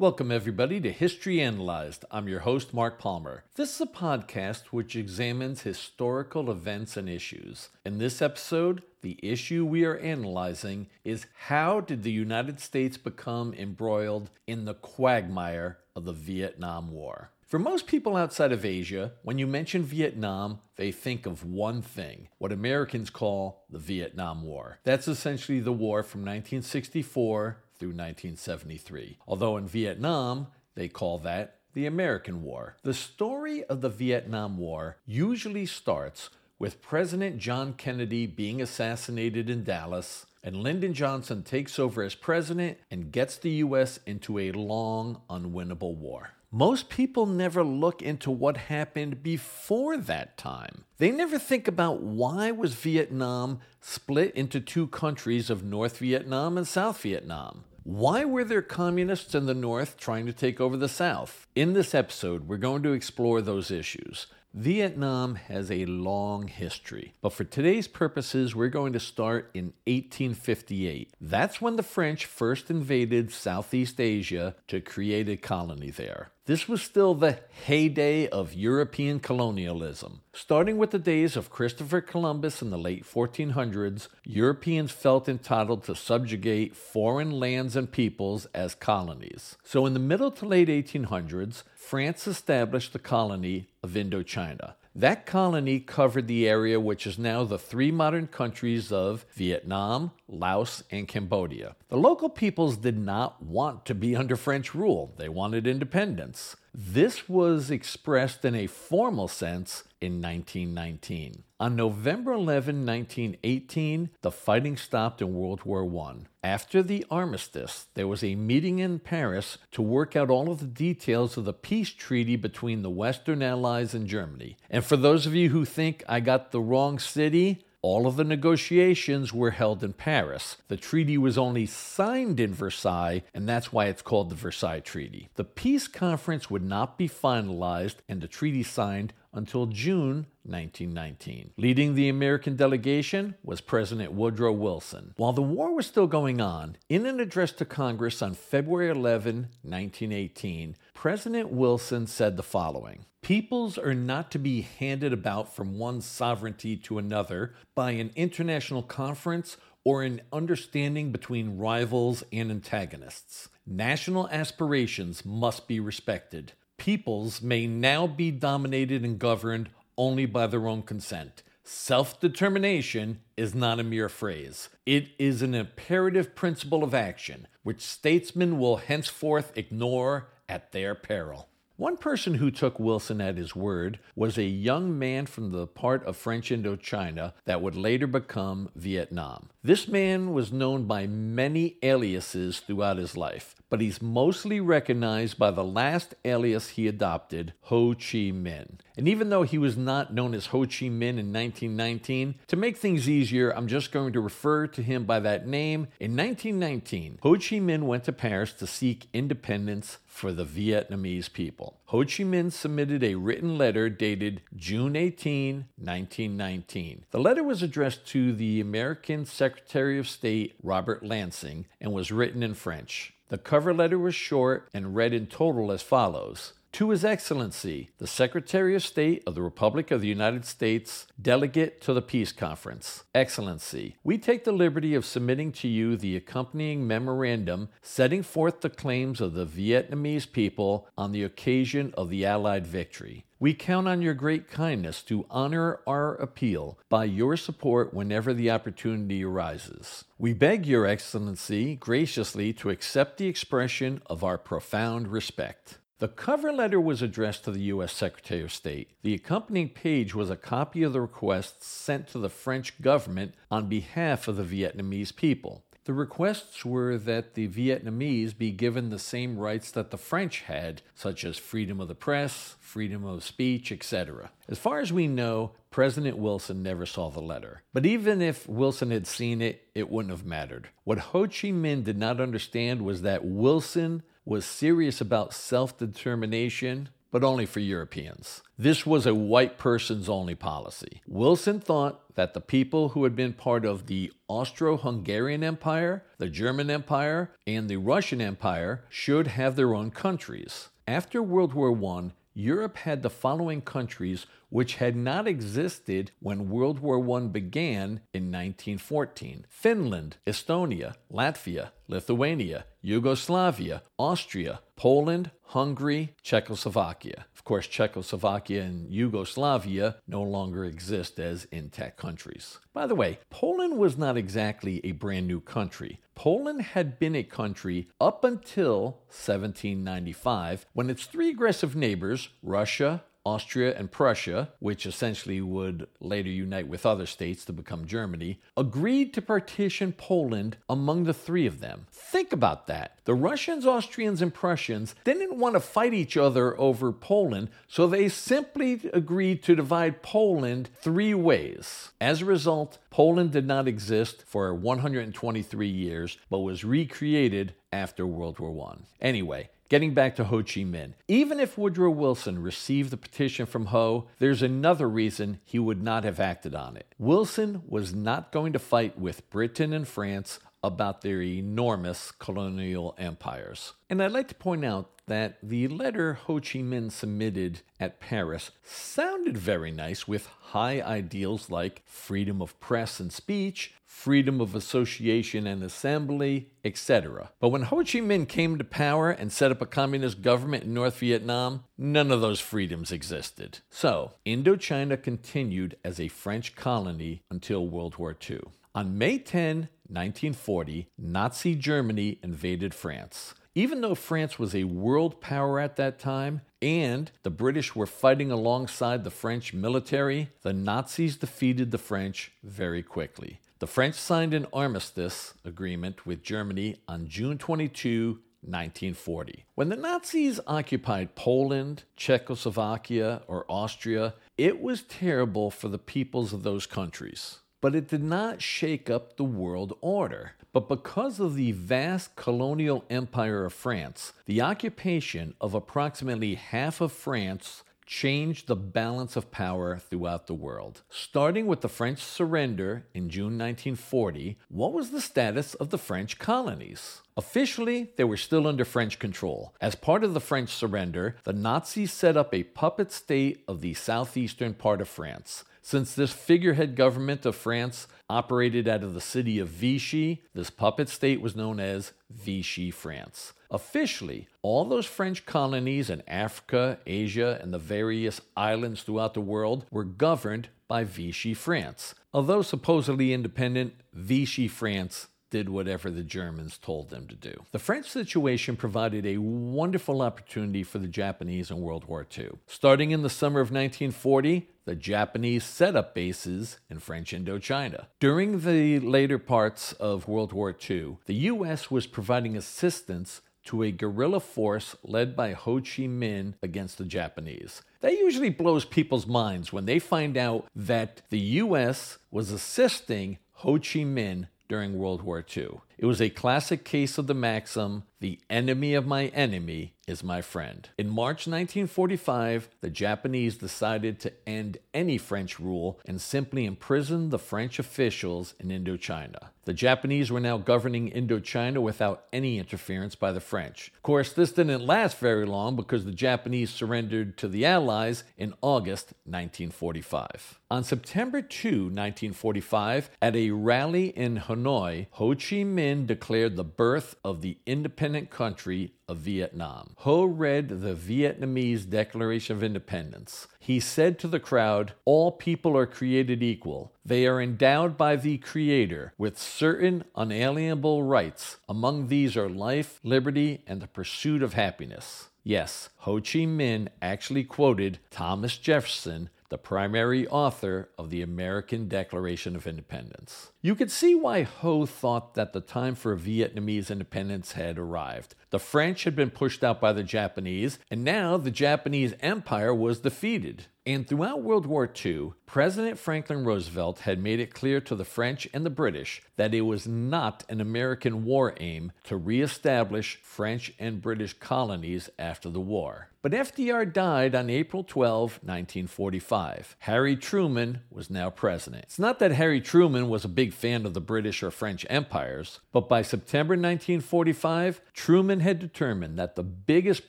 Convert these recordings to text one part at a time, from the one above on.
Welcome, everybody, to History Analyzed. I'm your host, Mark Palmer. This is a podcast which examines historical events and issues. In this episode, the issue we are analyzing is how did the United States become embroiled in the quagmire of the Vietnam War? For most people outside of Asia, when you mention Vietnam, they think of one thing what Americans call the Vietnam War. That's essentially the war from 1964 through 1973. Although in Vietnam, they call that the American War. The story of the Vietnam War usually starts with President John Kennedy being assassinated in Dallas, and Lyndon Johnson takes over as president and gets the U.S. into a long, unwinnable war. Most people never look into what happened before that time. They never think about why was Vietnam split into two countries of North Vietnam and South Vietnam. Why were there communists in the North trying to take over the South? In this episode, we're going to explore those issues. Vietnam has a long history, but for today's purposes, we're going to start in 1858. That's when the French first invaded Southeast Asia to create a colony there. This was still the heyday of European colonialism. Starting with the days of Christopher Columbus in the late 1400s, Europeans felt entitled to subjugate foreign lands and peoples as colonies. So, in the middle to late 1800s, France established the colony of Indochina. That colony covered the area which is now the three modern countries of Vietnam, Laos, and Cambodia. The local peoples did not want to be under French rule, they wanted independence. This was expressed in a formal sense in 1919. On November 11, 1918, the fighting stopped in World War I. After the armistice, there was a meeting in Paris to work out all of the details of the peace treaty between the Western Allies and Germany. And for those of you who think I got the wrong city, all of the negotiations were held in Paris. The treaty was only signed in Versailles, and that's why it's called the Versailles Treaty. The peace conference would not be finalized and the treaty signed until June 1919. Leading the American delegation was President Woodrow Wilson. While the war was still going on, in an address to Congress on February 11, 1918, President Wilson said the following Peoples are not to be handed about from one sovereignty to another by an international conference or an understanding between rivals and antagonists. National aspirations must be respected. Peoples may now be dominated and governed only by their own consent. Self determination is not a mere phrase. It is an imperative principle of action, which statesmen will henceforth ignore at their peril. One person who took Wilson at his word was a young man from the part of French Indochina that would later become Vietnam. This man was known by many aliases throughout his life, but he's mostly recognized by the last alias he adopted, Ho Chi Minh. And even though he was not known as Ho Chi Minh in 1919, to make things easier, I'm just going to refer to him by that name. In 1919, Ho Chi Minh went to Paris to seek independence for the Vietnamese people. Ho Chi Minh submitted a written letter dated June 18, 1919. The letter was addressed to the American Secretary of State Robert Lansing and was written in French. The cover letter was short and read in total as follows to His Excellency, the Secretary of State of the Republic of the United States, Delegate to the Peace Conference. Excellency, we take the liberty of submitting to you the accompanying memorandum setting forth the claims of the Vietnamese people on the occasion of the Allied victory. We count on your great kindness to honor our appeal by your support whenever the opportunity arises. We beg Your Excellency graciously to accept the expression of our profound respect. The cover letter was addressed to the U.S. Secretary of State. The accompanying page was a copy of the request sent to the French government on behalf of the Vietnamese people. The requests were that the Vietnamese be given the same rights that the French had, such as freedom of the press, freedom of speech, etc. As far as we know, President Wilson never saw the letter. But even if Wilson had seen it, it wouldn't have mattered. What Ho Chi Minh did not understand was that Wilson was serious about self determination but only for Europeans. This was a white person's only policy. Wilson thought that the people who had been part of the Austro Hungarian Empire, the German Empire, and the Russian Empire should have their own countries. After World War I, Europe had the following countries which had not existed when World War I began in 1914 Finland, Estonia, Latvia, Lithuania, Yugoslavia, Austria, Poland, Hungary, Czechoslovakia. Of course, Czechoslovakia and Yugoslavia no longer exist as intact countries. By the way, Poland was not exactly a brand new country. Poland had been a country up until 1795 when its three aggressive neighbors, Russia, Austria and Prussia, which essentially would later unite with other states to become Germany, agreed to partition Poland among the three of them. Think about that. The Russians, Austrians, and Prussians didn't want to fight each other over Poland, so they simply agreed to divide Poland three ways. As a result, Poland did not exist for 123 years, but was recreated after World War I. Anyway, Getting back to Ho Chi Minh, even if Woodrow Wilson received the petition from Ho, there's another reason he would not have acted on it. Wilson was not going to fight with Britain and France about their enormous colonial empires. And I'd like to point out that the letter Ho Chi Minh submitted at Paris sounded very nice with high ideals like freedom of press and speech, freedom of association and assembly, etc. But when Ho Chi Minh came to power and set up a communist government in North Vietnam, none of those freedoms existed. So, Indochina continued as a French colony until World War II. On May 10, 1940, Nazi Germany invaded France. Even though France was a world power at that time and the British were fighting alongside the French military, the Nazis defeated the French very quickly. The French signed an armistice agreement with Germany on June 22, 1940. When the Nazis occupied Poland, Czechoslovakia, or Austria, it was terrible for the peoples of those countries. But it did not shake up the world order. But because of the vast colonial empire of France, the occupation of approximately half of France changed the balance of power throughout the world. Starting with the French surrender in June 1940, what was the status of the French colonies? Officially, they were still under French control. As part of the French surrender, the Nazis set up a puppet state of the southeastern part of France. Since this figurehead government of France operated out of the city of Vichy, this puppet state was known as Vichy France. Officially, all those French colonies in Africa, Asia, and the various islands throughout the world were governed by Vichy France. Although supposedly independent, Vichy France did whatever the Germans told them to do. The French situation provided a wonderful opportunity for the Japanese in World War II. Starting in the summer of 1940, the Japanese set up bases in French Indochina. During the later parts of World War II, the U.S. was providing assistance to a guerrilla force led by Ho Chi Minh against the Japanese. That usually blows people's minds when they find out that the U.S. was assisting Ho Chi Minh during World War II. It was a classic case of the maxim the enemy of my enemy is my friend. In March 1945, the Japanese decided to end any French rule and simply imprison the French officials in Indochina. The Japanese were now governing Indochina without any interference by the French. Of course, this didn't last very long because the Japanese surrendered to the Allies in August 1945. On September 2, 1945, at a rally in Hanoi, Ho Chi Minh declared the birth of the independent country of Vietnam. Ho read the Vietnamese Declaration of Independence. He said to the crowd, All people are created equal. They are endowed by the Creator with certain unalienable rights. Among these are life, liberty, and the pursuit of happiness. Yes, Ho Chi Minh actually quoted Thomas Jefferson the primary author of the American Declaration of Independence. You could see why Ho thought that the time for Vietnamese independence had arrived. The French had been pushed out by the Japanese, and now the Japanese empire was defeated. And throughout World War II, President Franklin Roosevelt had made it clear to the French and the British that it was not an American war aim to reestablish French and British colonies after the war. But FDR died on April 12, 1945. Harry Truman was now president. It's not that Harry Truman was a big fan of the British or French empires, but by September 1945, Truman had determined that the biggest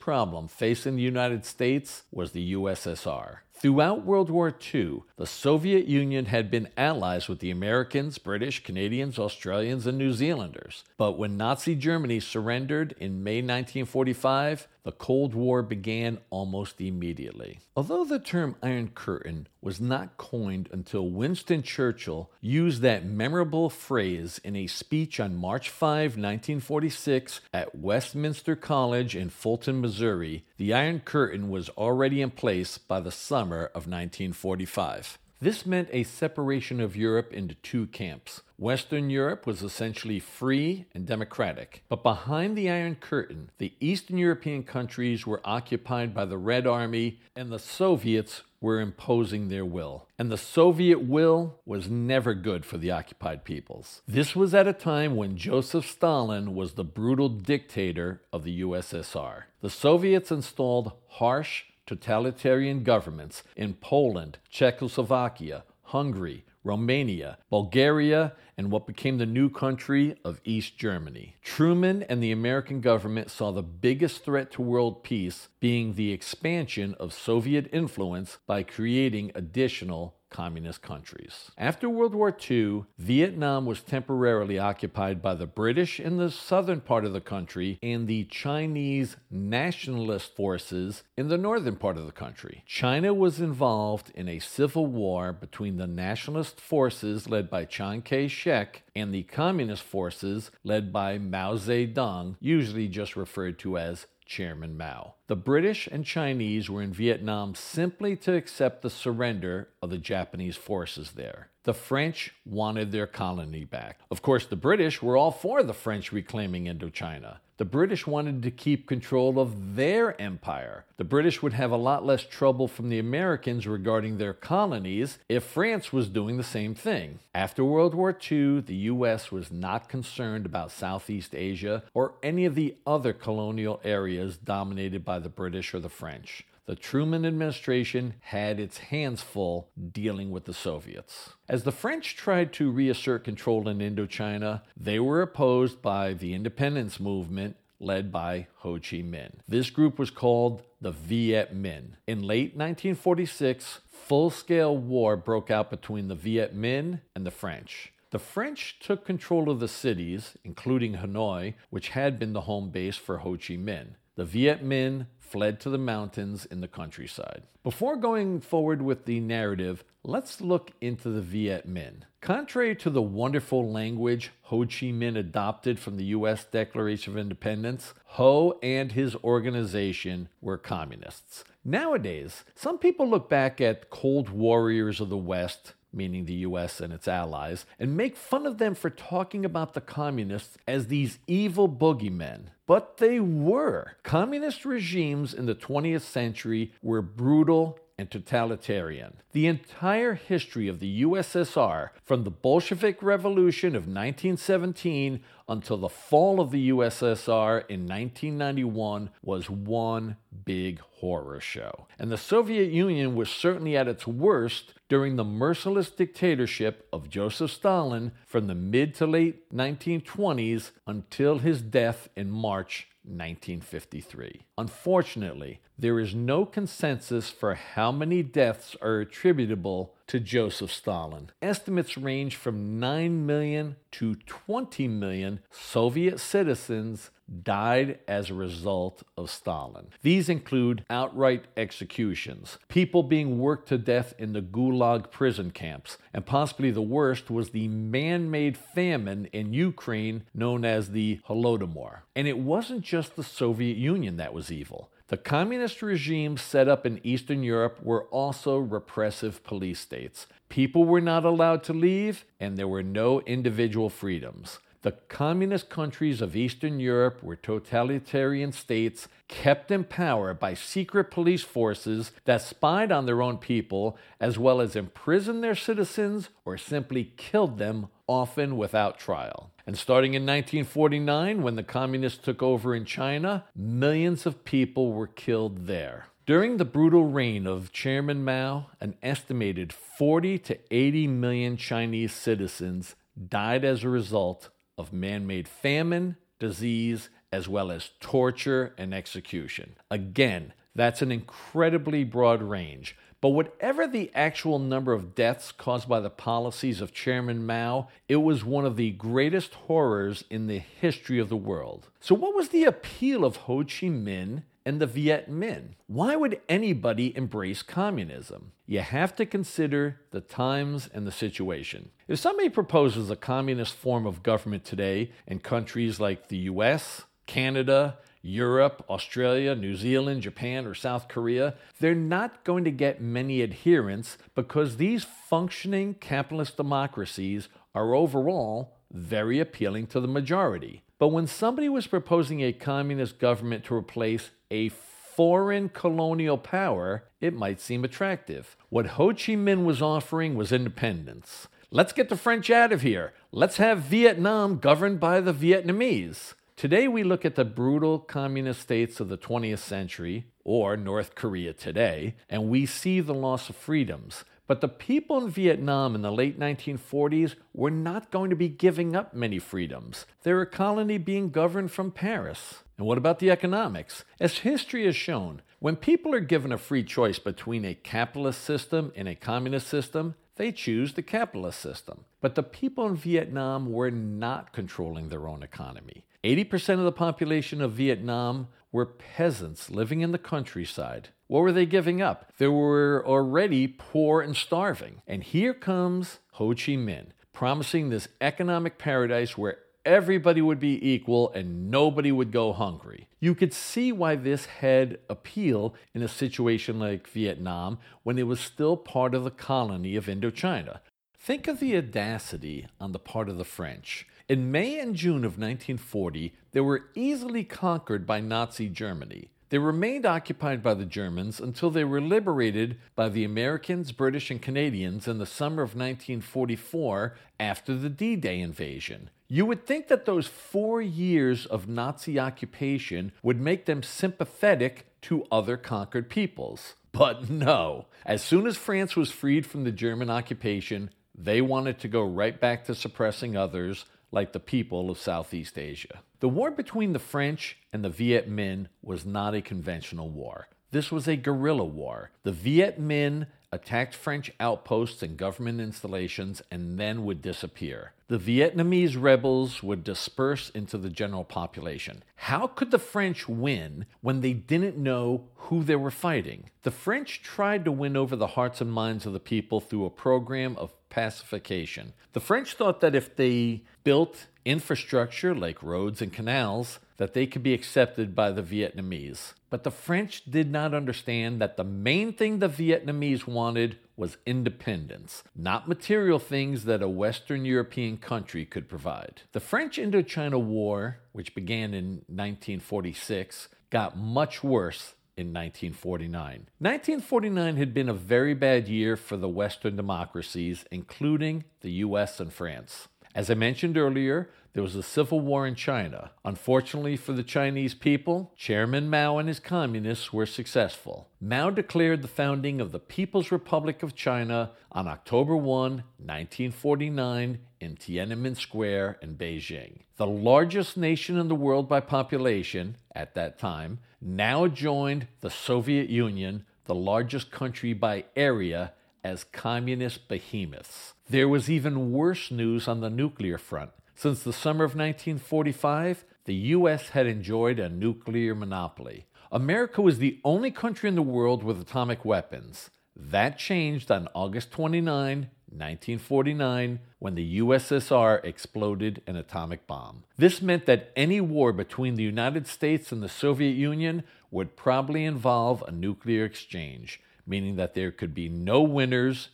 problem facing the United States was the USSR. Throughout World War II, the Soviet Union had been allies with the Americans, British, Canadians, Australians, and New Zealanders. But when Nazi Germany surrendered in May 1945, the Cold War began almost immediately. Although the term Iron Curtain was not coined until Winston Churchill used that memorable phrase in a speech on March 5, 1946, at Westminster College in Fulton, Missouri, the Iron Curtain was already in place by the summer of 1945. This meant a separation of Europe into two camps. Western Europe was essentially free and democratic. But behind the Iron Curtain, the Eastern European countries were occupied by the Red Army, and the Soviets were imposing their will. And the Soviet will was never good for the occupied peoples. This was at a time when Joseph Stalin was the brutal dictator of the USSR. The Soviets installed harsh, totalitarian governments in Poland, Czechoslovakia, Hungary, Romania, Bulgaria, and what became the new country of East Germany. Truman and the American government saw the biggest threat to world peace being the expansion of Soviet influence by creating additional communist countries. After World War II, Vietnam was temporarily occupied by the British in the southern part of the country and the Chinese nationalist forces in the northern part of the country. China was involved in a civil war between the nationalist forces led by Chiang Kai shek and the communist forces led by Mao Zedong, usually just referred to as Chairman Mao. The British and Chinese were in Vietnam simply to accept the surrender of the Japanese forces there. The French wanted their colony back. Of course, the British were all for the French reclaiming Indochina. The British wanted to keep control of their empire. The British would have a lot less trouble from the Americans regarding their colonies if France was doing the same thing. After World War II, the U.S. was not concerned about Southeast Asia or any of the other colonial areas dominated by the British or the French the Truman administration had its hands full dealing with the Soviets. As the French tried to reassert control in Indochina, they were opposed by the independence movement led by Ho Chi Minh. This group was called the Viet Minh. In late 1946, full scale war broke out between the Viet Minh and the French. The French took control of the cities, including Hanoi, which had been the home base for Ho Chi Minh. The Viet Minh fled to the mountains in the countryside. Before going forward with the narrative, let's look into the Viet Minh. Contrary to the wonderful language Ho Chi Minh adopted from the U.S. Declaration of Independence, Ho and his organization were communists. Nowadays, some people look back at cold warriors of the West meaning the US and its allies, and make fun of them for talking about the communists as these evil boogeymen. But they were. Communist regimes in the 20th century were brutal and totalitarian. The entire history of the USSR, from the Bolshevik Revolution of 1917 until the fall of the USSR in 1991, was one big horror show. And the Soviet Union was certainly at its worst during the merciless dictatorship of Joseph Stalin from the mid to late 1920s until his death in March 1953. Unfortunately, there is no consensus for how many deaths are attributable to Joseph Stalin. Estimates range from 9 million to 20 million Soviet citizens died as a result of Stalin. These include outright executions, people being worked to death in the Gulag prison camps, and possibly the worst was the man made famine in Ukraine known as the Holodomor. And it wasn't just the Soviet Union that was evil. The communist regimes set up in Eastern Europe were also repressive police states. People were not allowed to leave, and there were no individual freedoms. the communist countries of Eastern Europe were totalitarian states kept in power by secret police forces that spied on their own people, as well as imprisoned their citizens or simply killed them, often without trial. And starting in 1949, when the communists took over in China, millions of people were killed there. During the brutal reign of Chairman Mao, an estimated 40 to 80 million Chinese citizens died as a result of man made famine, disease, as well as torture and execution. Again, that's an incredibly broad range. But whatever the actual number of deaths caused by the policies of Chairman Mao, it was one of the greatest horrors in the history of the world. So, what was the appeal of Ho Chi Minh and the Viet Minh? Why would anybody embrace communism? You have to consider the times and the situation. If somebody proposes a communist form of government today in countries like the US, Canada, Europe, Australia, New Zealand, Japan, or South Korea, they're not going to get many adherents because these functioning capitalist democracies are overall very appealing to the majority. But when somebody was proposing a communist government to replace a foreign colonial power, it might seem attractive. What Ho Chi Minh was offering was independence. Let's get the French out of here. Let's have Vietnam governed by the Vietnamese. Today, we look at the brutal communist states of the 20th century, or North Korea today, and we see the loss of freedoms. But the people in Vietnam in the late 1940s were not going to be giving up many freedoms. They were a colony being governed from Paris. And what about the economics? As history has shown, when people are given a free choice between a capitalist system and a communist system, they choose the capitalist system. But the people in Vietnam were not controlling their own economy. 80% of the population of Vietnam were peasants living in the countryside. What were they giving up? They were already poor and starving. And here comes Ho Chi Minh, promising this economic paradise where everybody would be equal and nobody would go hungry. You could see why this had appeal in a situation like Vietnam when it was still part of the colony of Indochina. Think of the audacity on the part of the French. In May and June of 1940, they were easily conquered by Nazi Germany. They remained occupied by the Germans until they were liberated by the Americans, British, and Canadians in the summer of 1944 after the D Day invasion. You would think that those four years of Nazi occupation would make them sympathetic to other conquered peoples. But no. As soon as France was freed from the German occupation, they wanted to go right back to suppressing others, like the people of Southeast Asia. The war between the French and the Viet Minh was not a conventional war. This was a guerrilla war. The Viet Minh attacked French outposts and government installations and then would disappear. The Vietnamese rebels would disperse into the general population. How could the French win when they didn't know who they were fighting? The French tried to win over the hearts and minds of the people through a program of pacification. The French thought that if they built infrastructure like roads and canals, that they could be accepted by the Vietnamese. But the French did not understand that the main thing the Vietnamese wanted was independence, not material things that a Western European country could provide. The French Indochina War, which began in 1946, got much worse in 1949. 1949 had been a very bad year for the Western democracies, including the US and France. As I mentioned earlier, there was a civil war in China. Unfortunately for the Chinese people, Chairman Mao and his communists were successful. Mao declared the founding of the People's Republic of China on October 1, 1949, in Tiananmen Square in Beijing. The largest nation in the world by population at that time now joined the Soviet Union, the largest country by area, as communist behemoths. There was even worse news on the nuclear front. Since the summer of 1945, the U.S. had enjoyed a nuclear monopoly. America was the only country in the world with atomic weapons. That changed on August 29, 1949, when the USSR exploded an atomic bomb. This meant that any war between the United States and the Soviet Union would probably involve a nuclear exchange, meaning that there could be no winners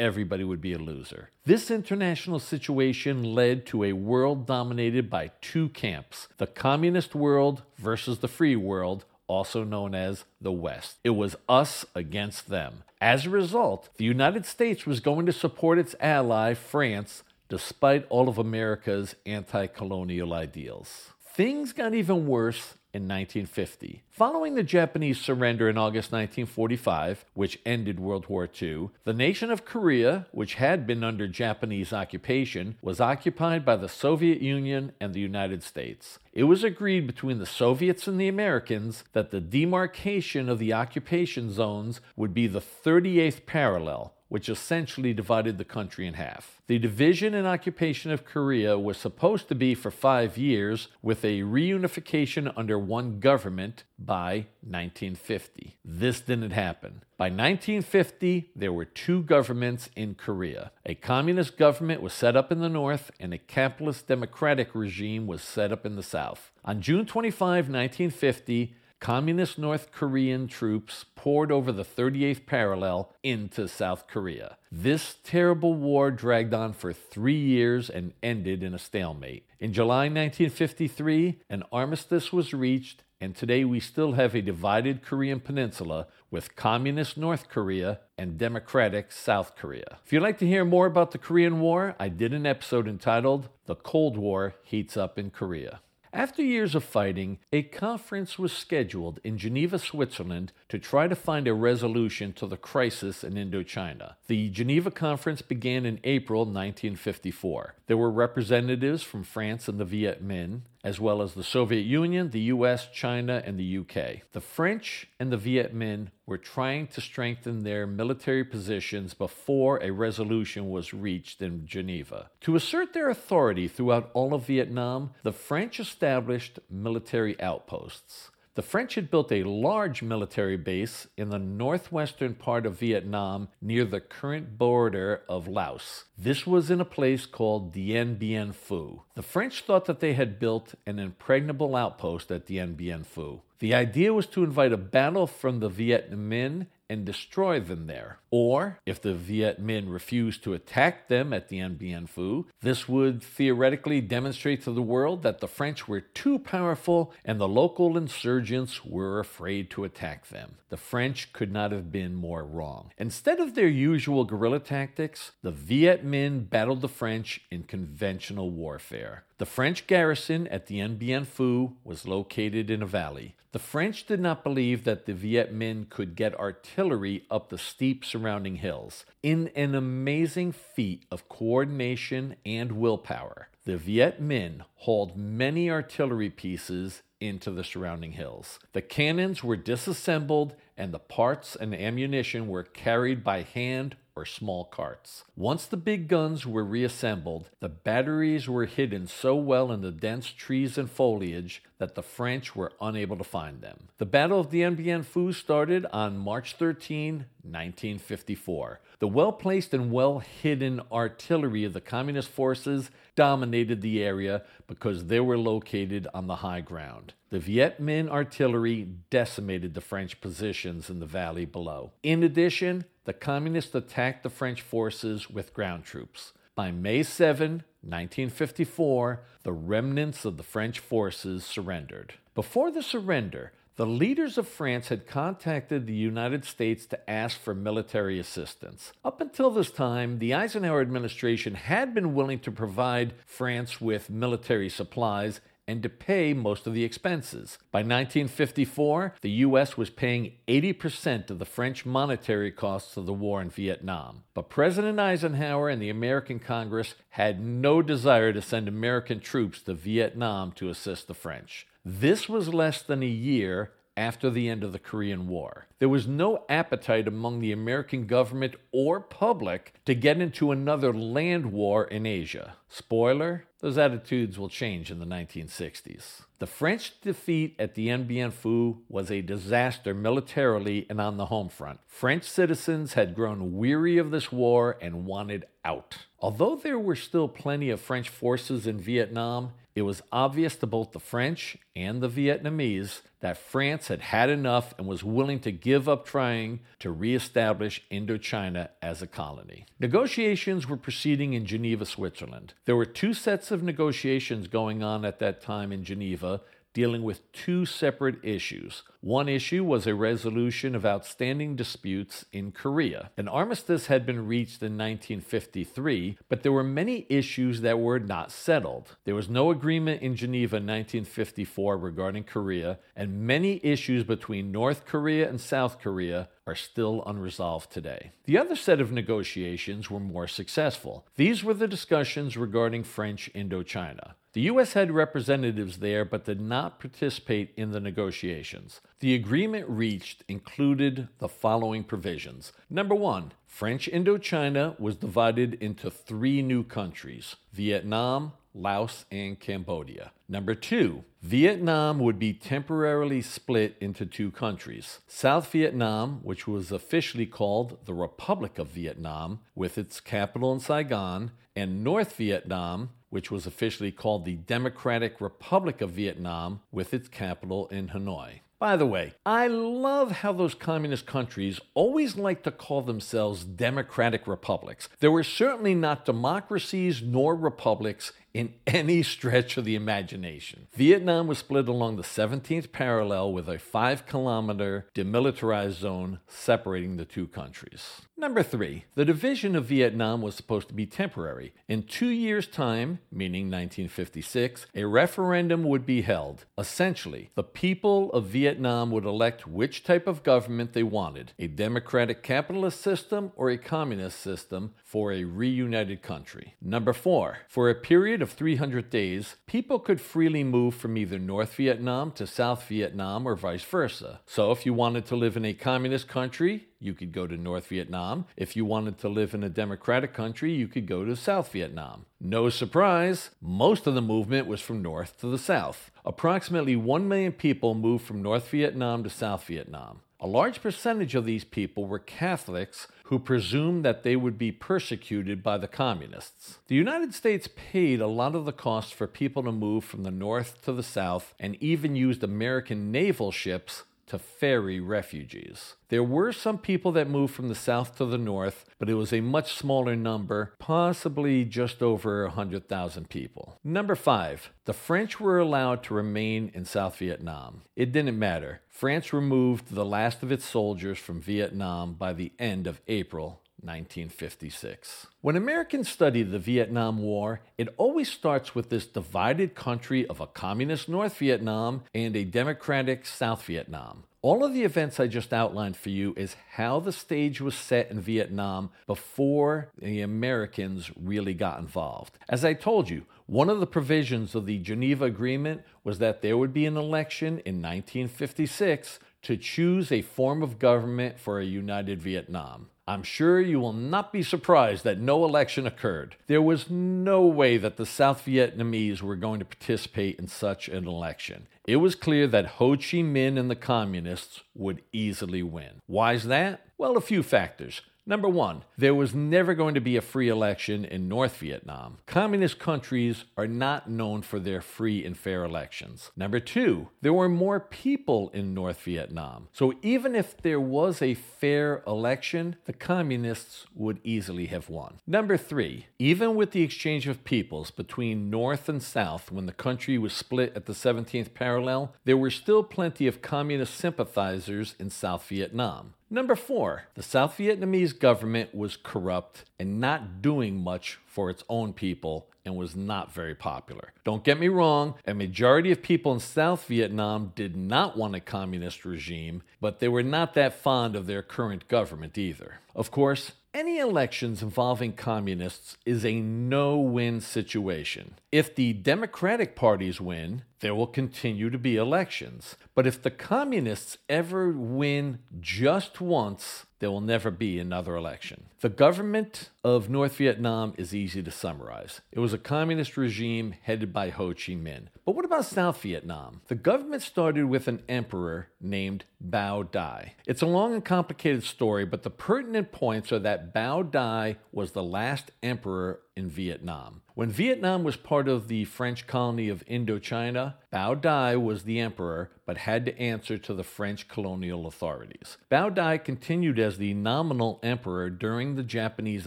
everybody would be a loser. This international situation led to a world dominated by two camps the communist world versus the free world, also known as the West. It was us against them. As a result, the United States was going to support its ally, France, despite all of America's anti colonial ideals. Things got even worse in 1950. Following the Japanese surrender in August 1945, which ended World War II, the nation of Korea, which had been under Japanese occupation, was occupied by the Soviet Union and the United States. It was agreed between the Soviets and the Americans that the demarcation of the occupation zones would be the 38th parallel, which essentially divided the country in half. The division and occupation of Korea was supposed to be for five years, with a reunification under one government by 1950. This didn't happen. By 1950, there were two governments in Korea. A communist government was set up in the north, and a capitalist democratic regime was set up in the south. On June 25, 1950, Communist North Korean troops poured over the 38th parallel into South Korea. This terrible war dragged on for three years and ended in a stalemate. In July 1953, an armistice was reached, and today we still have a divided Korean peninsula with Communist North Korea and Democratic South Korea. If you'd like to hear more about the Korean War, I did an episode entitled The Cold War Heats Up in Korea. After years of fighting, a conference was scheduled in Geneva, Switzerland to try to find a resolution to the crisis in Indochina. The Geneva Conference began in April 1954. There were representatives from France and the Viet Minh, as well as the Soviet Union, the US, China, and the UK. The French and the Viet Minh were trying to strengthen their military positions before a resolution was reached in Geneva. To assert their authority throughout all of Vietnam, the French established military outposts. The French had built a large military base in the northwestern part of Vietnam near the current border of Laos. This was in a place called Dien Bien Phu. The French thought that they had built an impregnable outpost at Dien Bien Phu. The idea was to invite a battle from the Viet Minh and destroy them there. Or, if the Viet Minh refused to attack them at Dien Bien Phu, this would theoretically demonstrate to the world that the French were too powerful and the local insurgents were afraid to attack them. The French could not have been more wrong. Instead of their usual guerrilla tactics, the Viet Minh battled the French in conventional warfare. The French garrison at Dien Bien Phu was located in a valley. The French did not believe that the Viet Minh could get artillery up the steep surrounding hills. In an amazing feat of coordination and willpower, the Viet Minh hauled many artillery pieces into the surrounding hills. The cannons were disassembled and the parts and ammunition were carried by hand or small carts. Once the big guns were reassembled, the batteries were hidden so well in the dense trees and foliage that the French were unable to find them. The Battle of Dien Bien Phu started on March 13, 1954. The well placed and well hidden artillery of the Communist forces dominated the area because they were located on the high ground. The Viet Minh artillery decimated the French positions in the valley below. In addition, the Communists attacked the French forces with ground troops. By May 7, 1954, the remnants of the French forces surrendered. Before the surrender, the leaders of France had contacted the United States to ask for military assistance. Up until this time, the Eisenhower administration had been willing to provide France with military supplies and to pay most of the expenses. By 1954, the U.S. was paying 80% of the French monetary costs of the war in Vietnam. But President Eisenhower and the American Congress had no desire to send American troops to Vietnam to assist the French. This was less than a year after the end of the Korean War. There was no appetite among the American government or public to get into another land war in Asia. Spoiler, those attitudes will change in the 1960s. The French defeat at Dien Bien Phu was a disaster militarily and on the home front. French citizens had grown weary of this war and wanted out. Although there were still plenty of French forces in Vietnam, it was obvious to both the French and the Vietnamese that France had had enough and was willing to give up trying to reestablish Indochina as a colony. Negotiations were proceeding in Geneva, Switzerland. There were two sets of negotiations going on at that time in Geneva dealing with two separate issues. One issue was a resolution of outstanding disputes in Korea. An armistice had been reached in 1953, but there were many issues that were not settled. There was no agreement in Geneva in 1954 regarding Korea, and many issues between North Korea and South Korea are still unresolved today. The other set of negotiations were more successful. These were the discussions regarding French Indochina. The U.S. had representatives there but did not participate in the negotiations. The agreement reached included the following provisions. Number one, French Indochina was divided into three new countries Vietnam, Laos, and Cambodia. Number two, Vietnam would be temporarily split into two countries South Vietnam, which was officially called the Republic of Vietnam, with its capital in Saigon, and North Vietnam, which was officially called the Democratic Republic of Vietnam, with its capital in Hanoi. By the way, I love how those communist countries always like to call themselves democratic republics. There were certainly not democracies nor republics in any stretch of the imagination. Vietnam was split along the 17th parallel with a 5 kilometer demilitarized zone separating the two countries. Number three, the division of Vietnam was supposed to be temporary. In two years' time, meaning 1956, a referendum would be held. Essentially, the people of Vietnam would elect which type of government they wanted a democratic capitalist system or a communist system for a reunited country. Number four, for a period of 300 days, people could freely move from either North Vietnam to South Vietnam or vice versa. So if you wanted to live in a communist country, you could go to North Vietnam. If you wanted to live in a democratic country, you could go to South Vietnam. No surprise, most of the movement was from north to the south. Approximately 1 million people moved from North Vietnam to South Vietnam. A large percentage of these people were Catholics who presumed that they would be persecuted by the communists. The United States paid a lot of the cost for people to move from the north to the south and even used American naval ships to ferry refugees. There were some people that moved from the south to the north, but it was a much smaller number, possibly just over 100,000 people. Number five, the French were allowed to remain in South Vietnam. It didn't matter. France removed the last of its soldiers from Vietnam by the end of April 1956. When Americans study the Vietnam War, it always starts with this divided country of a communist North Vietnam and a democratic South Vietnam. All of the events I just outlined for you is how the stage was set in Vietnam before the Americans really got involved. As I told you, one of the provisions of the Geneva Agreement was that there would be an election in 1956 to choose a form of government for a united Vietnam. I'm sure you will not be surprised that no election occurred. There was no way that the South Vietnamese were going to participate in such an election. It was clear that Ho Chi Minh and the communists would easily win. Why is that? Well, a few factors. Number one, there was never going to be a free election in North Vietnam. Communist countries are not known for their free and fair elections. Number two, there were more people in North Vietnam. So even if there was a fair election, the communists would easily have won. Number three, even with the exchange of peoples between North and South when the country was split at the 17th parallel, there were still plenty of communist sympathizers in South Vietnam. Number four, the South Vietnamese government was corrupt and not doing much for its own people and was not very popular. Don't get me wrong, a majority of people in South Vietnam did not want a communist regime, but they were not that fond of their current government either. Of course, any elections involving communists is a no win situation. If the Democratic parties win, there will continue to be elections. But if the communists ever win just once, there will never be another election. The government of North Vietnam is easy to summarize. It was a communist regime headed by Ho Chi Minh. But what about South Vietnam? The government started with an emperor named Bao Dai. It's a long and complicated story, but the pertinent points are that Bao Dai was the last emperor in Vietnam. When Vietnam was part of the French colony of Indochina, Bao Dai was the emperor but had to answer to the French colonial authorities. Bao Dai continued as the nominal emperor during the Japanese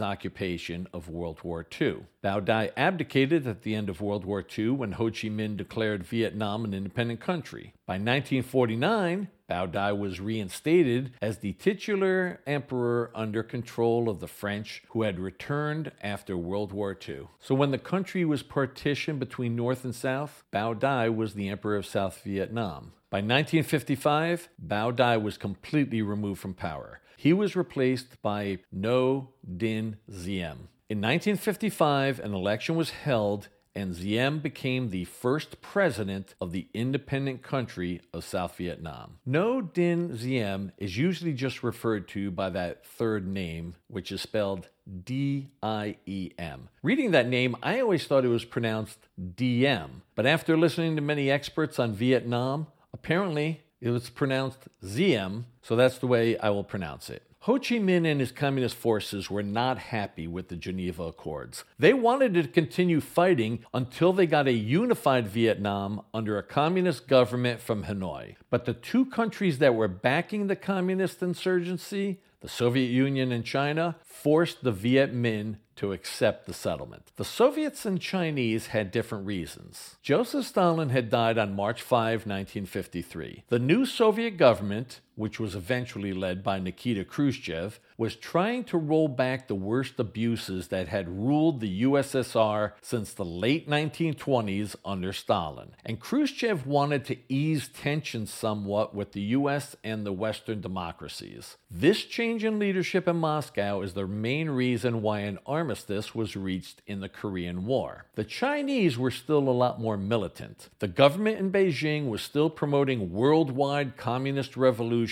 occupation of World War II. Bao Dai abdicated at the end of World War II when Ho Chi Minh declared Vietnam an independent country. By 1949, Bao Dai was reinstated as the titular emperor under control of the French, who had returned after World War II. So when the country was partitioned between North and South, Bao Dai was the emperor of South Vietnam. By 1955, Bao Dai was completely removed from power. He was replaced by Ngo Dinh Diem. In 1955, an election was held and Diem became the first president of the independent country of South Vietnam. Ngo Dinh Diem is usually just referred to by that third name, which is spelled D I E M. Reading that name, I always thought it was pronounced DM, but after listening to many experts on Vietnam, apparently it was pronounced Ziem, so that's the way I will pronounce it. Ho Chi Minh and his communist forces were not happy with the Geneva Accords. They wanted to continue fighting until they got a unified Vietnam under a communist government from Hanoi. But the two countries that were backing the communist insurgency, the Soviet Union and China, forced the Viet Minh to accept the settlement. The Soviets and Chinese had different reasons. Joseph Stalin had died on March 5, 1953. The new Soviet government, which was eventually led by Nikita Khrushchev, was trying to roll back the worst abuses that had ruled the USSR since the late 1920s under Stalin. And Khrushchev wanted to ease tensions somewhat with the US and the Western democracies. This change in leadership in Moscow is the main reason why an armistice was reached in the Korean War. The Chinese were still a lot more militant. The government in Beijing was still promoting worldwide communist revolution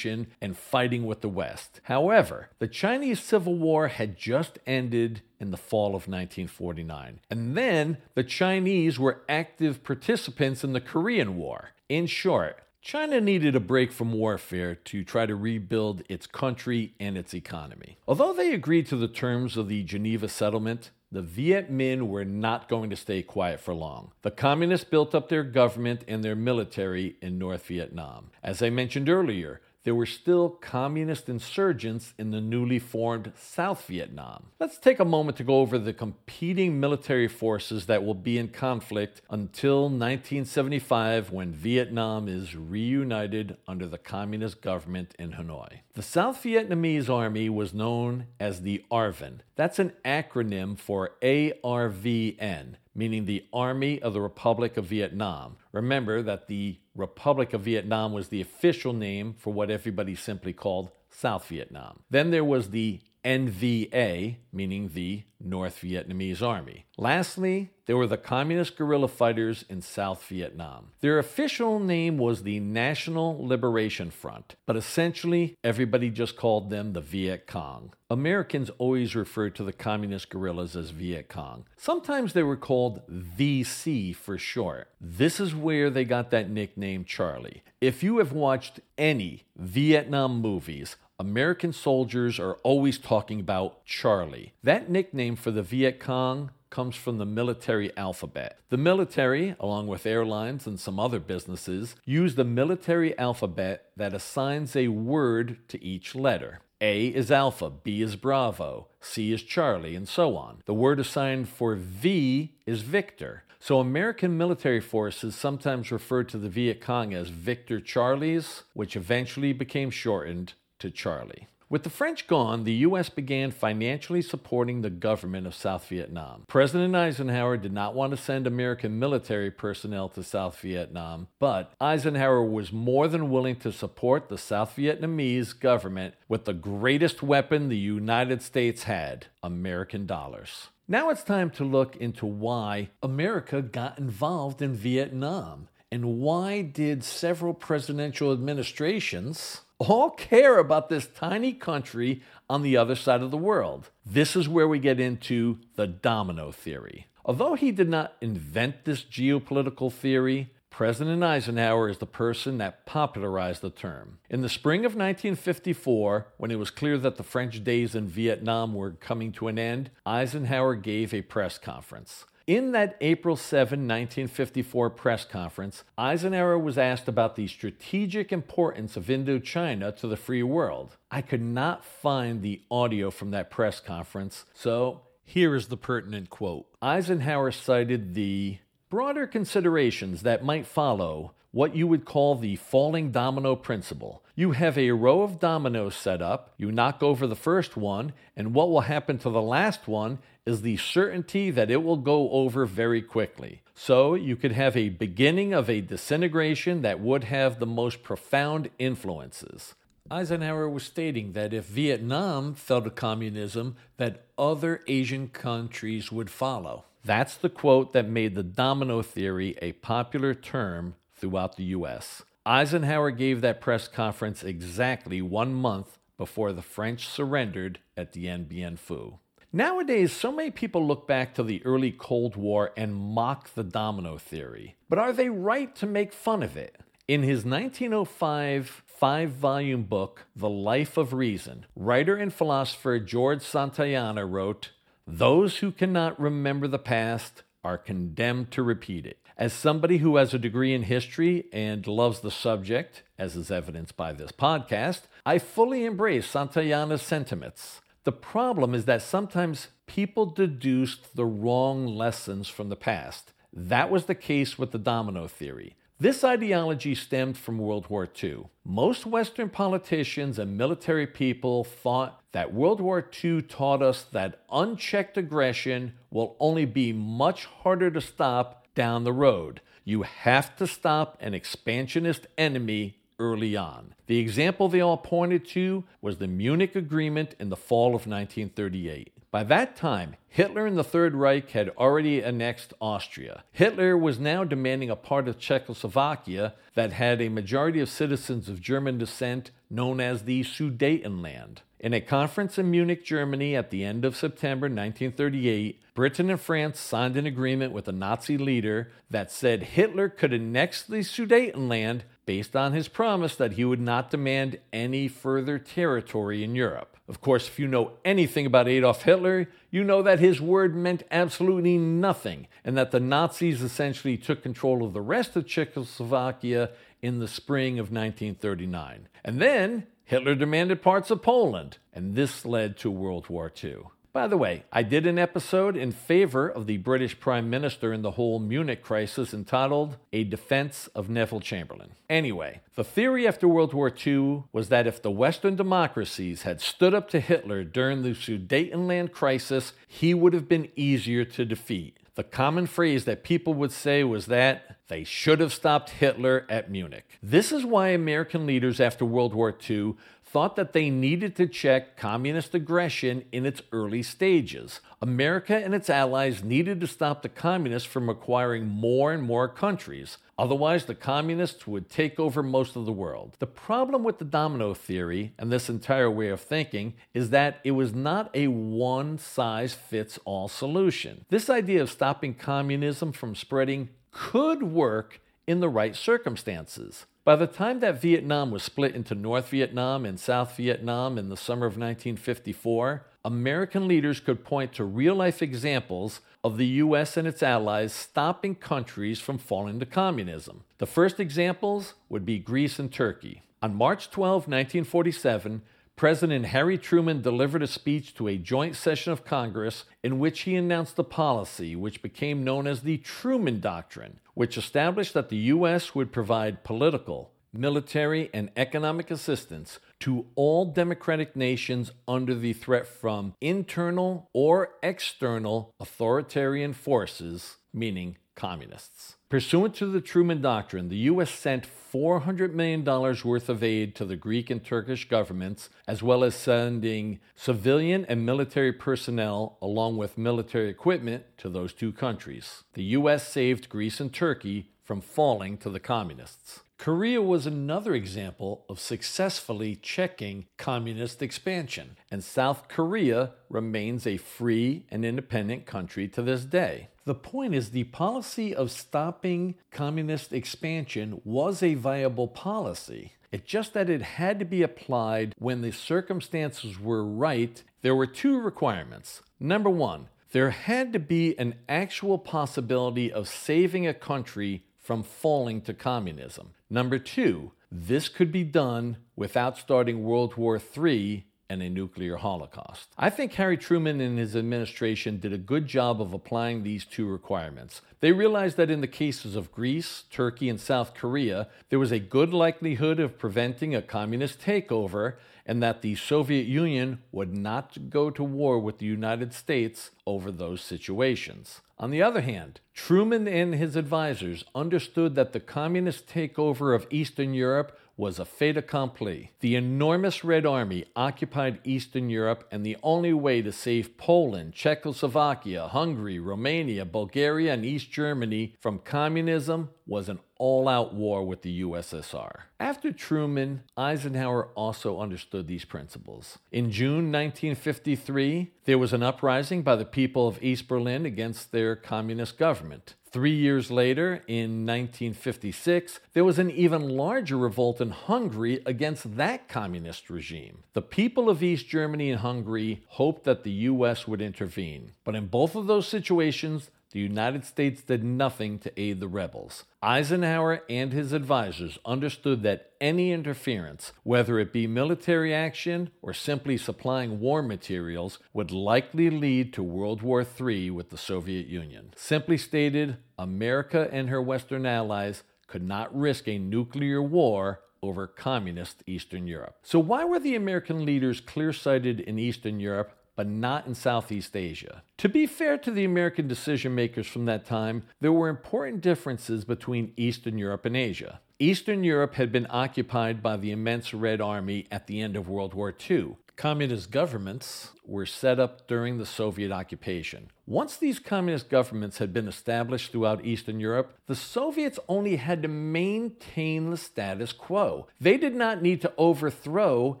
and fighting with the West. However, the Chinese Civil War had just ended in the fall of 1949. And then the Chinese were active participants in the Korean War. In short, China needed a break from warfare to try to rebuild its country and its economy. Although they agreed to the terms of the Geneva settlement, the Viet Minh were not going to stay quiet for long. The communists built up their government and their military in North Vietnam. As I mentioned earlier, there were still communist insurgents in the newly formed South Vietnam. Let's take a moment to go over the competing military forces that will be in conflict until 1975 when Vietnam is reunited under the communist government in Hanoi. The South Vietnamese Army was known as the ARVN. That's an acronym for ARVN meaning the Army of the Republic of Vietnam. Remember that the Republic of Vietnam was the official name for what everybody simply called South Vietnam. Then there was the NVA, meaning the North Vietnamese Army. Lastly, there were the Communist guerrilla fighters in South Vietnam. Their official name was the National Liberation Front, but essentially everybody just called them the Viet Cong. Americans always referred to the communist guerrillas as Viet Cong. Sometimes they were called VC for short. This is where they got that nickname Charlie. If you have watched any Vietnam movies, American soldiers are always talking about Charlie. That nickname for the Viet Cong comes from the military alphabet. The military, along with airlines and some other businesses, use the military alphabet that assigns a word to each letter. A is Alpha, B is Bravo, C is Charlie, and so on. The word assigned for V is Victor. So American military forces sometimes referred to the Viet Cong as Victor Charlies, which eventually became shortened to Charlie. With the French gone, the U.S. began financially supporting the government of South Vietnam. President Eisenhower did not want to send American military personnel to South Vietnam, but Eisenhower was more than willing to support the South Vietnamese government with the greatest weapon the United States had American dollars. Now it's time to look into why America got involved in Vietnam and why did several presidential administrations all care about this tiny country on the other side of the world. This is where we get into the domino theory. Although he did not invent this geopolitical theory, President Eisenhower is the person that popularized the term. In the spring of 1954, when it was clear that the French days in Vietnam were coming to an end, Eisenhower gave a press conference. In that April 7, 1954 press conference, Eisenhower was asked about the strategic importance of Indochina to the free world. I could not find the audio from that press conference, so here is the pertinent quote. Eisenhower cited the broader considerations that might follow what you would call the falling domino principle. You have a row of dominoes set up, you knock over the first one, and what will happen to the last one is the certainty that it will go over very quickly. So you could have a beginning of a disintegration that would have the most profound influences. Eisenhower was stating that if Vietnam fell to communism, that other Asian countries would follow. That's the quote that made the domino theory a popular term throughout the U.S. Eisenhower gave that press conference exactly one month before the French surrendered at Dien Bien Phu. Nowadays, so many people look back to the early Cold War and mock the domino theory. But are they right to make fun of it? In his 1905 five volume book, The Life of Reason, writer and philosopher George Santayana wrote, Those who cannot remember the past are condemned to repeat it. As somebody who has a degree in history and loves the subject, as is evidenced by this podcast, I fully embrace Santayana's sentiments. The problem is that sometimes people deduced the wrong lessons from the past. That was the case with the domino theory. This ideology stemmed from World War II. Most Western politicians and military people thought that World War II taught us that unchecked aggression will only be much harder to stop down the road. You have to stop an expansionist enemy early on. The example they all pointed to was the Munich Agreement in the fall of 1938. By that time, Hitler and the Third Reich had already annexed Austria. Hitler was now demanding a part of Czechoslovakia that had a majority of citizens of German descent known as the Sudetenland. In a conference in Munich, Germany at the end of September 1938, Britain and France signed an agreement with a Nazi leader that said Hitler could annex the Sudetenland based on his promise that he would not demand any further territory in Europe. Of course, if you know anything about Adolf Hitler, you know that his word meant absolutely nothing and that the Nazis essentially took control of the rest of Czechoslovakia in the spring of 1939. And then Hitler demanded parts of Poland, and this led to World War II. By the way, I did an episode in favor of the British Prime Minister in the whole Munich crisis entitled A Defense of Neville Chamberlain. Anyway, the theory after World War II was that if the Western democracies had stood up to Hitler during the Sudetenland crisis, he would have been easier to defeat. The common phrase that people would say was that they should have stopped Hitler at Munich. This is why American leaders after World War II thought that they needed to check communist aggression in its early stages. America and its allies needed to stop the communists from acquiring more and more countries. Otherwise, the communists would take over most of the world. The problem with the domino theory and this entire way of thinking is that it was not a one size fits all solution. This idea of stopping communism from spreading could work in the right circumstances. By the time that Vietnam was split into North Vietnam and South Vietnam in the summer of 1954, American leaders could point to real life examples of the U.S. and its allies stopping countries from falling to communism. The first examples would be Greece and Turkey. On March 12, 1947, President Harry Truman delivered a speech to a joint session of Congress in which he announced a policy which became known as the Truman Doctrine, which established that the U.S. would provide political, military, and economic assistance to all democratic nations under the threat from internal or external authoritarian forces, meaning communists. Pursuant to the Truman Doctrine, the U.S. sent $400 million worth of aid to the Greek and Turkish governments, as well as sending civilian and military personnel along with military equipment to those two countries. The U.S. saved Greece and Turkey from falling to the communists. Korea was another example of successfully checking communist expansion, and South Korea remains a free and independent country to this day. The point is, the policy of stopping communist expansion was a viable policy. It's just that it had to be applied when the circumstances were right. There were two requirements. Number one, there had to be an actual possibility of saving a country from falling to communism. Number two, this could be done without starting World War III and a nuclear holocaust. I think Harry Truman and his administration did a good job of applying these two requirements. They realized that in the cases of Greece, Turkey, and South Korea, there was a good likelihood of preventing a communist takeover and that the Soviet Union would not go to war with the United States over those situations. On the other hand, Truman and his advisors understood that the communist takeover of Eastern Europe was a fait accompli. The enormous Red Army occupied Eastern Europe, and the only way to save Poland, Czechoslovakia, Hungary, Romania, Bulgaria, and East Germany from communism was an all out war with the USSR. After Truman, Eisenhower also understood these principles. In June 1953, there was an uprising by the people of East Berlin against their communist government. Three years later, in 1956, there was an even larger revolt in Hungary against that communist regime. The people of East Germany and Hungary hoped that the U.S. would intervene. But in both of those situations, the United States did nothing to aid the rebels. Eisenhower and his advisors understood that any interference, whether it be military action or simply supplying war materials, would likely lead to World War III with the Soviet Union. Simply stated, America and her Western allies could not risk a nuclear war over communist Eastern Europe. So, why were the American leaders clear sighted in Eastern Europe but not in Southeast Asia. To be fair to the American decision makers from that time, there were important differences between Eastern Europe and Asia. Eastern Europe had been occupied by the immense Red Army at the end of World War II. Communist governments were set up during the Soviet occupation. Once these communist governments had been established throughout Eastern Europe, the Soviets only had to maintain the status quo. They did not need to overthrow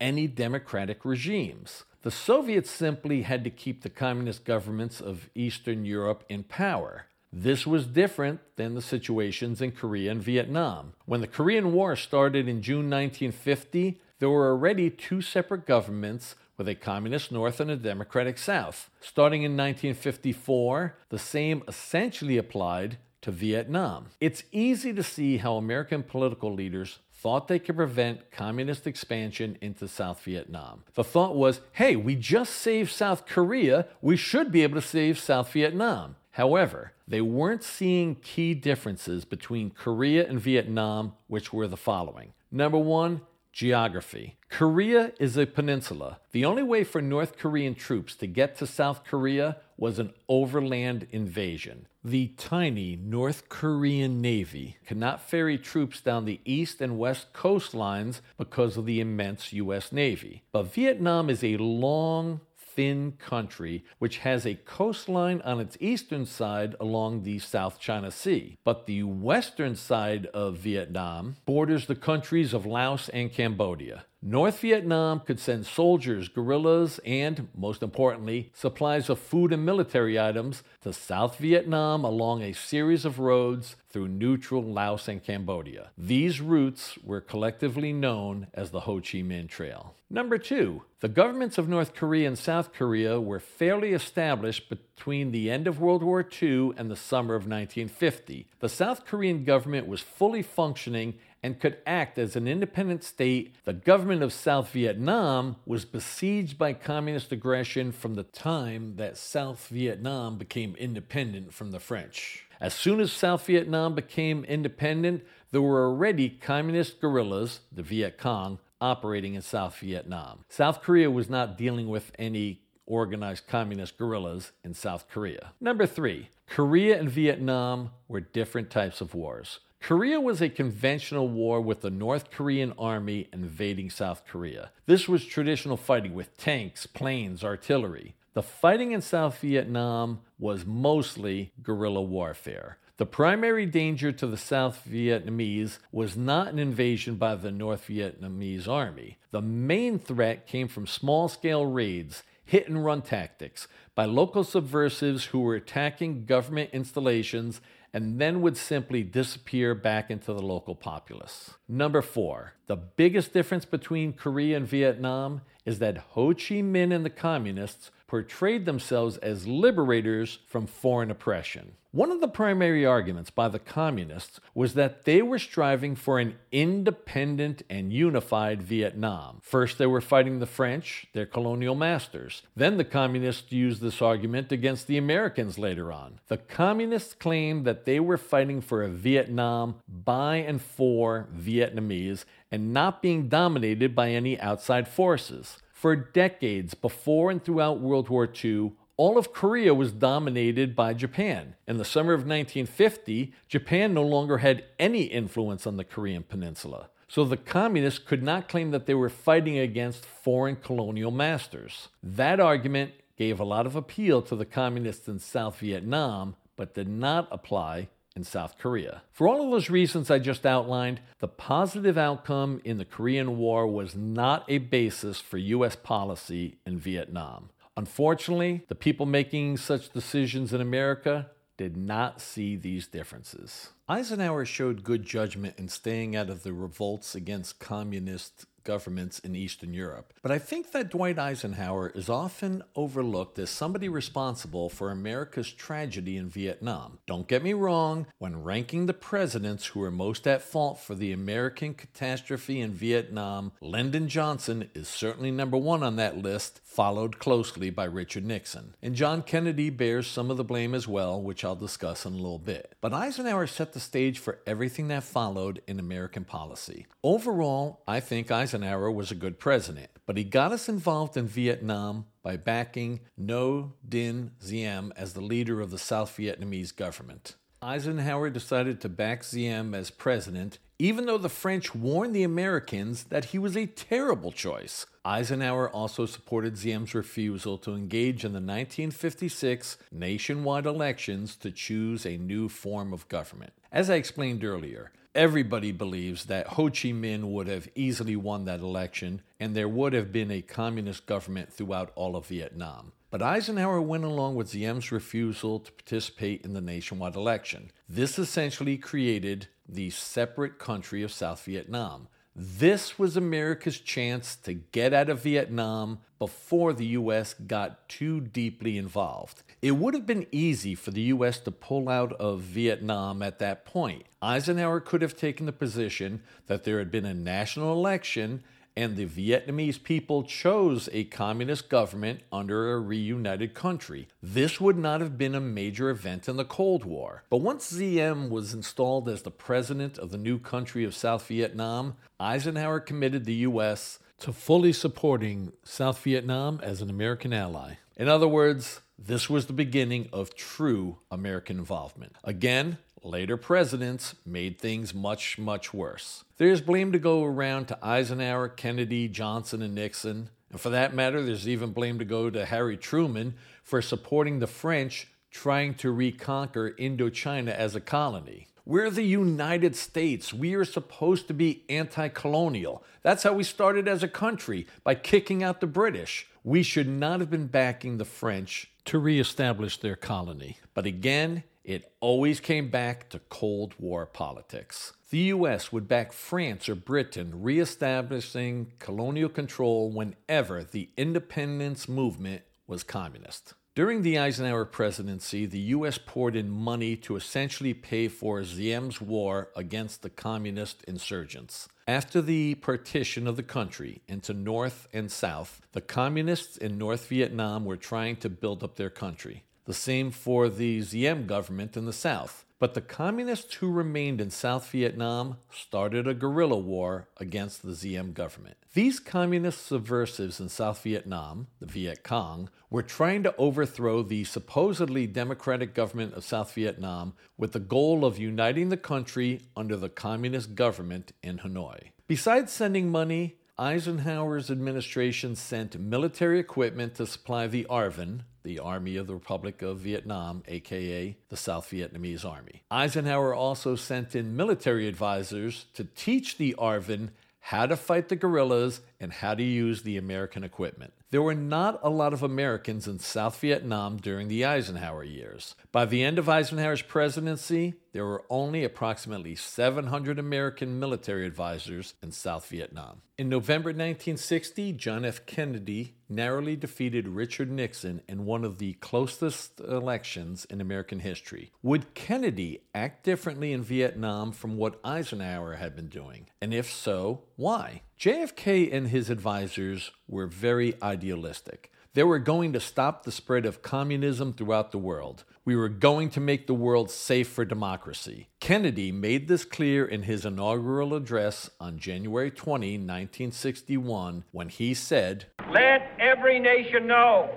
any democratic regimes. The Soviets simply had to keep the communist governments of Eastern Europe in power. This was different than the situations in Korea and Vietnam. When the Korean War started in June 1950, there were already two separate governments with a communist North and a democratic South. Starting in 1954, the same essentially applied to Vietnam. It's easy to see how American political leaders thought they could prevent communist expansion into South Vietnam. The thought was hey, we just saved South Korea, we should be able to save South Vietnam. However, they weren't seeing key differences between Korea and Vietnam, which were the following. Number one, Geography. Korea is a peninsula. The only way for North Korean troops to get to South Korea was an overland invasion. The tiny North Korean Navy cannot ferry troops down the east and west coastlines because of the immense U.S. Navy. But Vietnam is a long, thin country which has a coastline on its eastern side along the South China Sea. But the western side of Vietnam borders the countries of Laos and Cambodia. North Vietnam could send soldiers, guerrillas, and, most importantly, supplies of food and military items to South Vietnam along a series of roads through neutral Laos and Cambodia. These routes were collectively known as the Ho Chi Minh Trail. Number two, the governments of North Korea and South Korea were fairly established between the end of World War II and the summer of 1950. The South Korean government was fully functioning and could act as an independent state, the government of South Vietnam was besieged by communist aggression from the time that South Vietnam became independent from the French. As soon as South Vietnam became independent, there were already communist guerrillas, the Viet Cong, operating in South Vietnam. South Korea was not dealing with any organized communist guerrillas in South Korea. Number three, Korea and Vietnam were different types of wars. Korea was a conventional war with the North Korean army invading South Korea. This was traditional fighting with tanks, planes, artillery. The fighting in South Vietnam was mostly guerrilla warfare. The primary danger to the South Vietnamese was not an invasion by the North Vietnamese army. The main threat came from small scale raids, hit and run tactics, by local subversives who were attacking government installations and then would simply disappear back into the local populace. Number four, the biggest difference between Korea and Vietnam is that Ho Chi Minh and the communists portrayed themselves as liberators from foreign oppression. One of the primary arguments by the communists was that they were striving for an independent and unified Vietnam. First, they were fighting the French, their colonial masters. Then the communists used this argument against the Americans later on. The communists claimed that they were fighting for a Vietnam by and for Vietnamese and not being dominated by any outside forces. For decades before and throughout World War II, all of Korea was dominated by Japan. In the summer of 1950, Japan no longer had any influence on the Korean peninsula. So the communists could not claim that they were fighting against foreign colonial masters. That argument gave a lot of appeal to the communists in South Vietnam, but did not apply in South Korea. For all of those reasons I just outlined, the positive outcome in the Korean War was not a basis for U.S. policy in Vietnam. Unfortunately, the people making such decisions in America did not see these differences. Eisenhower showed good judgment in staying out of the revolts against communist governments in Eastern Europe. But I think that Dwight Eisenhower is often overlooked as somebody responsible for America's tragedy in Vietnam. Don't get me wrong, when ranking the presidents who are most at fault for the American catastrophe in Vietnam, Lyndon Johnson is certainly number one on that list, followed closely by Richard Nixon. And John Kennedy bears some of the blame as well, which I'll discuss in a little bit. But Eisenhower set the stage for everything that followed in American policy. Overall, I think Eisenhower Eisenhower was a good president, but he got us involved in Vietnam by backing Ngo Dinh Diem as the leader of the South Vietnamese government. Eisenhower decided to back Diem as president, even though the French warned the Americans that he was a terrible choice. Eisenhower also supported Diem's refusal to engage in the 1956 nationwide elections to choose a new form of government. As I explained earlier, Everybody believes that Ho Chi Minh would have easily won that election and there would have been a communist government throughout all of Vietnam. But Eisenhower went along with Diem's refusal to participate in the nationwide election. This essentially created the separate country of South Vietnam. This was America's chance to get out of Vietnam before the U.S. got too deeply involved. It would have been easy for the U.S. to pull out of Vietnam at that point. Eisenhower could have taken the position that there had been a national election and the Vietnamese people chose a communist government under a reunited country. This would not have been a major event in the Cold War. But once Ziem was installed as the president of the new country of South Vietnam, Eisenhower committed the U.S. to fully supporting South Vietnam as an American ally. In other words, this was the beginning of true American involvement. Again, Later presidents made things much, much worse. There's blame to go around to Eisenhower, Kennedy, Johnson, and Nixon. And for that matter, there's even blame to go to Harry Truman for supporting the French trying to reconquer Indochina as a colony. We're the United States. We are supposed to be anti colonial. That's how we started as a country, by kicking out the British. We should not have been backing the French to reestablish their colony. But again, it always came back to Cold War politics. The US would back France or Britain reestablishing colonial control whenever the independence movement was communist. During the Eisenhower presidency, the U.S. poured in money to essentially pay for Ziem's war against the communist insurgents. After the partition of the country into North and South, the communists in North Vietnam were trying to build up their country. The same for the Ziem government in the South. But the communists who remained in South Vietnam started a guerrilla war against the Diem government. These communist subversives in South Vietnam, the Viet Cong, were trying to overthrow the supposedly democratic government of South Vietnam with the goal of uniting the country under the communist government in Hanoi. Besides sending money, Eisenhower's administration sent military equipment to supply the ARVN, the Army of the Republic of Vietnam, aka the South Vietnamese Army. Eisenhower also sent in military advisors to teach the ARVN how to fight the guerrillas and how to use the American equipment. There were not a lot of Americans in South Vietnam during the Eisenhower years. By the end of Eisenhower's presidency, there were only approximately 700 American military advisors in South Vietnam. In November 1960, John F. Kennedy narrowly defeated Richard Nixon in one of the closest elections in American history. Would Kennedy act differently in Vietnam from what Eisenhower had been doing? And if so, why? JFK and his advisors were very idealistic. They were going to stop the spread of communism throughout the world. We were going to make the world safe for democracy. Kennedy made this clear in his inaugural address on January 20, 1961, when he said, Let every nation know,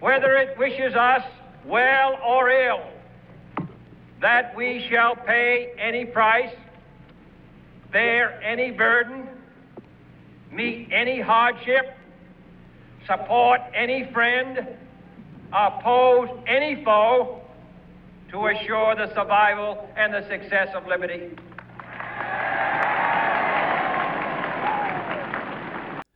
whether it wishes us well or ill, that we shall pay any price bear any burden, meet any hardship, support any friend, oppose any foe to assure the survival and the success of liberty.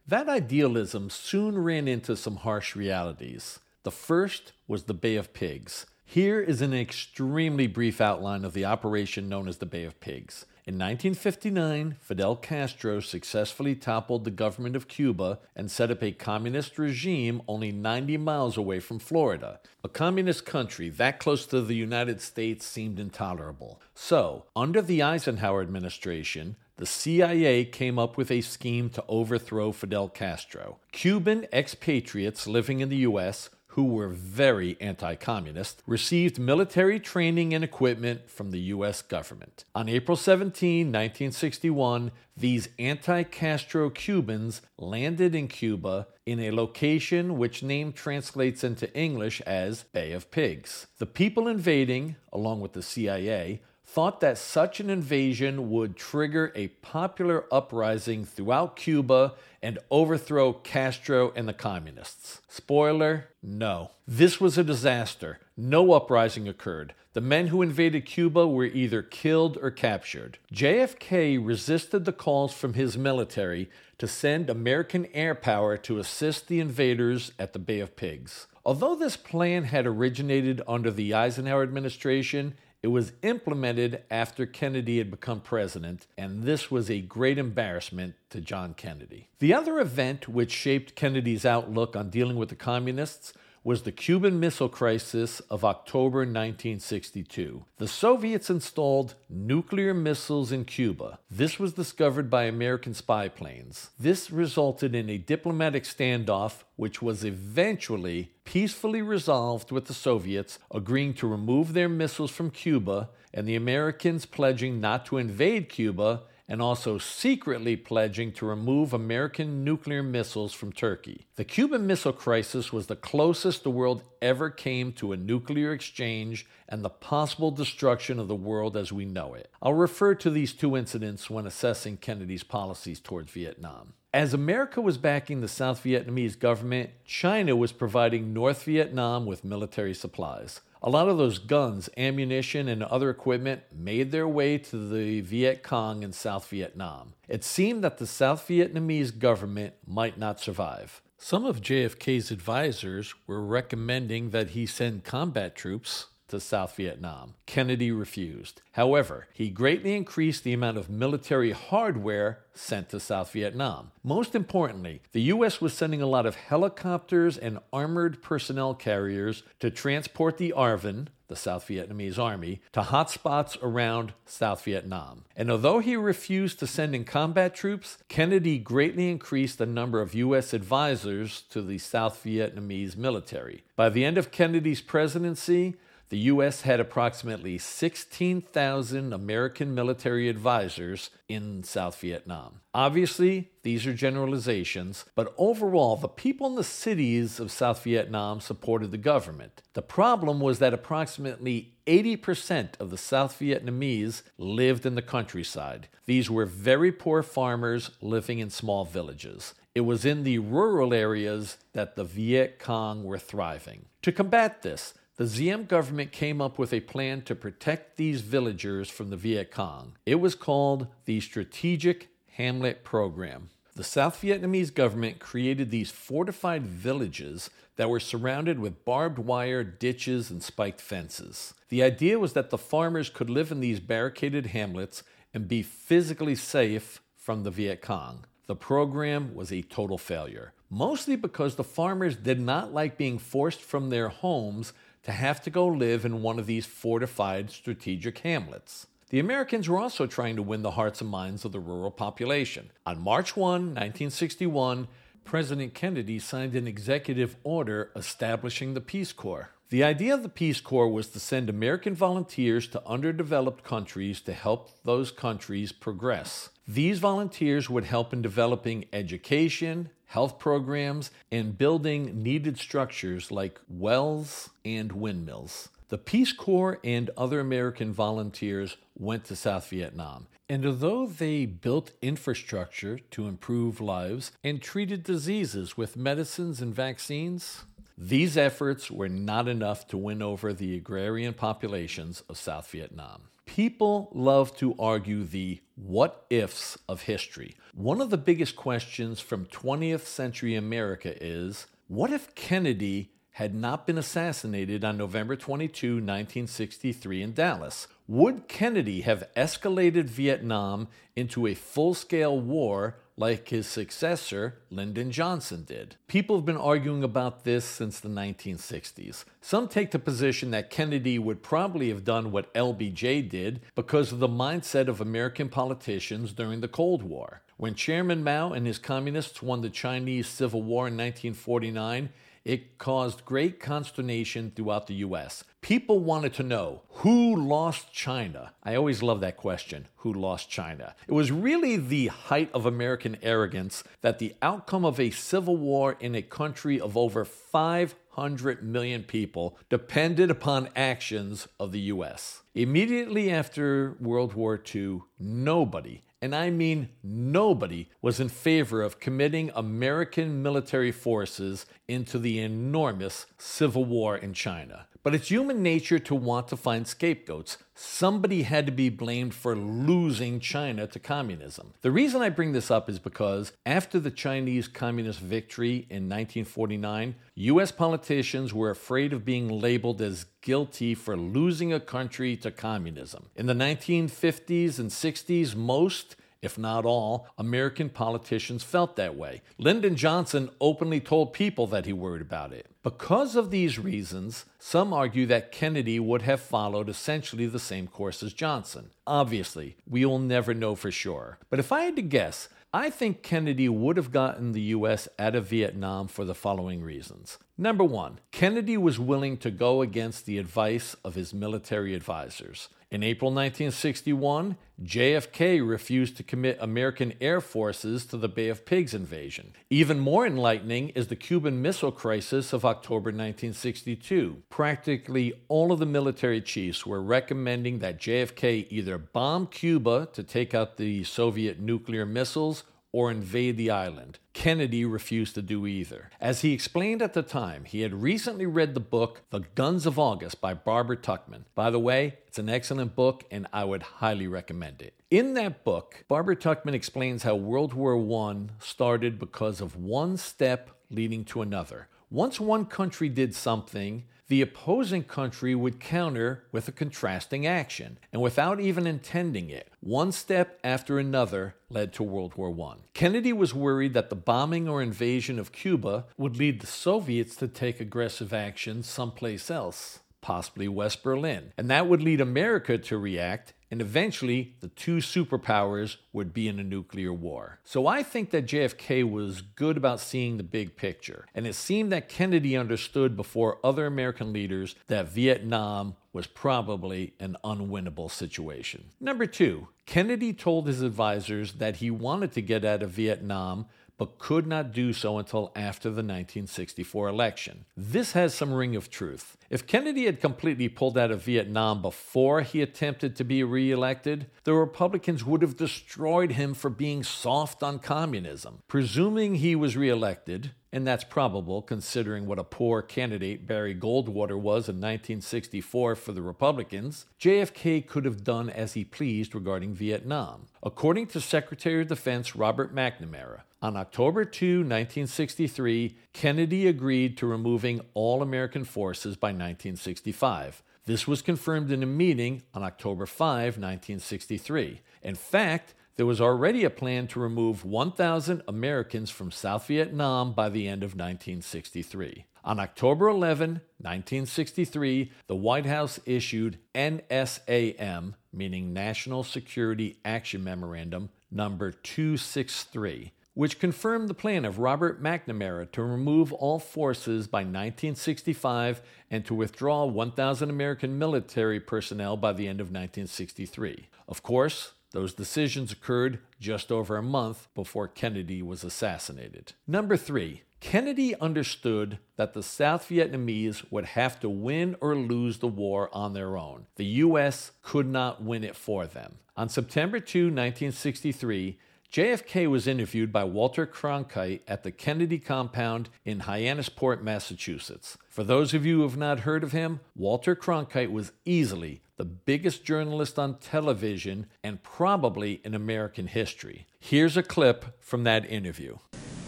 That idealism soon ran into some harsh realities. The first was the Bay of Pigs. Here is an extremely brief outline of the operation known as the Bay of Pigs. In 1959, Fidel Castro successfully toppled the government of Cuba and set up a communist regime only 90 miles away from Florida. A communist country that close to the United States seemed intolerable. So, under the Eisenhower administration, the CIA came up with a scheme to overthrow Fidel Castro. Cuban expatriates living in the U.S who were very anti communist, received military training and equipment from the U.S. government. On April 17, 1961, these anti Castro Cubans landed in Cuba in a location which name translates into English as Bay of Pigs. The people invading, along with the CIA, thought that such an invasion would trigger a popular uprising throughout Cuba and overthrow Castro and the communists. Spoiler no. This was a disaster. No uprising occurred. The men who invaded Cuba were either killed or captured. JFK resisted the calls from his military to send American air power to assist the invaders at the Bay of Pigs. Although this plan had originated under the Eisenhower administration, it was implemented after Kennedy had become president, and this was a great embarrassment to John Kennedy. The other event which shaped Kennedy's outlook on dealing with the communists was the Cuban Missile Crisis of October 1962. The Soviets installed nuclear missiles in Cuba. This was discovered by American spy planes. This resulted in a diplomatic standoff, which was eventually peacefully resolved with the Soviets agreeing to remove their missiles from Cuba and the Americans pledging not to invade Cuba and also secretly pledging to remove American nuclear missiles from Turkey. The Cuban Missile Crisis was the closest the world ever came to a nuclear exchange and the possible destruction of the world as we know it. I'll refer to these two incidents when assessing Kennedy's policies towards Vietnam. As America was backing the South Vietnamese government, China was providing North Vietnam with military supplies. A lot of those guns, ammunition, and other equipment made their way to the Viet Cong in South Vietnam. It seemed that the South Vietnamese government might not survive. Some of JFK's advisors were recommending that he send combat troops to South Vietnam. Kennedy refused. However, he greatly increased the amount of military hardware sent to South Vietnam. Most importantly, the U.S. was sending a lot of helicopters and armored personnel carriers to transport the ARVN, the South Vietnamese Army, to hotspots around South Vietnam. And although he refused to send in combat troops, Kennedy greatly increased the number of U.S. advisors to the South Vietnamese military. By the end of Kennedy's presidency, the U.S. had approximately 16,000 American military advisors in South Vietnam. Obviously, these are generalizations, but overall, the people in the cities of South Vietnam supported the government. The problem was that approximately 80% of the South Vietnamese lived in the countryside. These were very poor farmers living in small villages. It was in the rural areas that the Viet Cong were thriving. To combat this, the Diem government came up with a plan to protect these villagers from the Viet Cong. It was called the Strategic Hamlet Program. The South Vietnamese government created these fortified villages that were surrounded with barbed wire, ditches, and spiked fences. The idea was that the farmers could live in these barricaded hamlets and be physically safe from the Viet Cong. The program was a total failure, mostly because the farmers did not like being forced from their homes to have to go live in one of these fortified strategic hamlets. The Americans were also trying to win the hearts and minds of the rural population. On March 1, 1961, President Kennedy signed an executive order establishing the Peace Corps. The idea of the Peace Corps was to send American volunteers to underdeveloped countries to help those countries progress. These volunteers would help in developing education, health programs, and building needed structures like wells and windmills. The Peace Corps and other American volunteers went to South Vietnam. And although they built infrastructure to improve lives and treated diseases with medicines and vaccines, these efforts were not enough to win over the agrarian populations of South Vietnam. People love to argue the what ifs of history. One of the biggest questions from 20th century America is what if Kennedy had not been assassinated on November 22, 1963, in Dallas? Would Kennedy have escalated Vietnam into a full scale war like his successor, Lyndon Johnson, did. People have been arguing about this since the 1960s. Some take the position that Kennedy would probably have done what LBJ did because of the mindset of American politicians during the Cold War. When Chairman Mao and his communists won the Chinese Civil War in 1949, it caused great consternation throughout the U.S. People wanted to know who lost China. I always love that question who lost China? It was really the height of American arrogance that the outcome of a civil war in a country of over 500 million people depended upon actions of the U.S. Immediately after World War II, nobody and I mean nobody, was in favor of committing American military forces into the enormous civil war in China. But it's human nature to want to find scapegoats. Somebody had to be blamed for losing China to communism. The reason I bring this up is because after the Chinese communist victory in 1949, US politicians were afraid of being labeled as guilty for losing a country to communism. In the 1950s and 60s, most if not all, American politicians felt that way. Lyndon Johnson openly told people that he worried about it. Because of these reasons, some argue that Kennedy would have followed essentially the same course as Johnson. Obviously, we'll never know for sure. But if I had to guess, I think Kennedy would have gotten the U.S. out of Vietnam for the following reasons. Number one, Kennedy was willing to go against the advice of his military advisors. In April 1961, JFK refused to commit American air forces to the Bay of Pigs invasion. Even more enlightening is the Cuban Missile Crisis of October 1962. Practically all of the military chiefs were recommending that JFK either bomb Cuba to take out the Soviet nuclear missiles or invade the island. Kennedy refused to do either. As he explained at the time, he had recently read the book The Guns of August by Barbara Tuchman. By the way, it's an excellent book and I would highly recommend it. In that book, Barbara Tuchman explains how World War I started because of one step leading to another. Once one country did something, the opposing country would counter with a contrasting action, and without even intending it, one step after another led to World War I. Kennedy was worried that the bombing or invasion of Cuba would lead the Soviets to take aggressive action someplace else possibly West Berlin. And that would lead America to react and eventually the two superpowers would be in a nuclear war. So I think that JFK was good about seeing the big picture, and it seemed that Kennedy understood before other American leaders that Vietnam was probably an unwinnable situation. Number two, Kennedy told his advisors that he wanted to get out of Vietnam but could not do so until after the 1964 election. This has some ring of truth. If Kennedy had completely pulled out of Vietnam before he attempted to be reelected, the Republicans would have destroyed him for being soft on communism. Presuming he was reelected, and that's probable considering what a poor candidate Barry Goldwater was in 1964 for the Republicans, JFK could have done as he pleased regarding Vietnam. According to Secretary of Defense Robert McNamara, on October 2, 1963, Kennedy agreed to removing all American forces by 1965. This was confirmed in a meeting on October 5, 1963. In fact, there was already a plan to remove 1,000 Americans from South Vietnam by the end of 1963. On October 11, 1963, the White House issued NSAM, meaning National Security Action Memorandum, number 263, which confirmed the plan of Robert McNamara to remove all forces by 1965 and to withdraw 1,000 American military personnel by the end of 1963. Of course, those decisions occurred just over a month before Kennedy was assassinated. Number three, Kennedy understood that the South Vietnamese would have to win or lose the war on their own. The U.S. could not win it for them. On September 2, 1963, JFK was interviewed by Walter Cronkite at the Kennedy compound in Hyannisport, Massachusetts. For those of you who have not heard of him, Walter Cronkite was easily the biggest journalist on television and probably in American history. Here's a clip from that interview.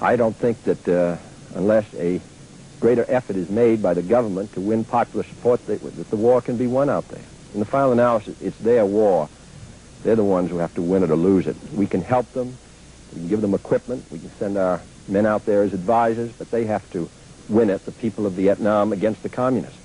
I don't think that uh, unless a greater effort is made by the government to win popular support, that, that the war can be won out there. In the final analysis, it's their war. They're the ones who have to win it or lose it. We can help them. We can give them equipment. We can send our men out there as advisors, but they have to win it, the people of Vietnam, against the communists.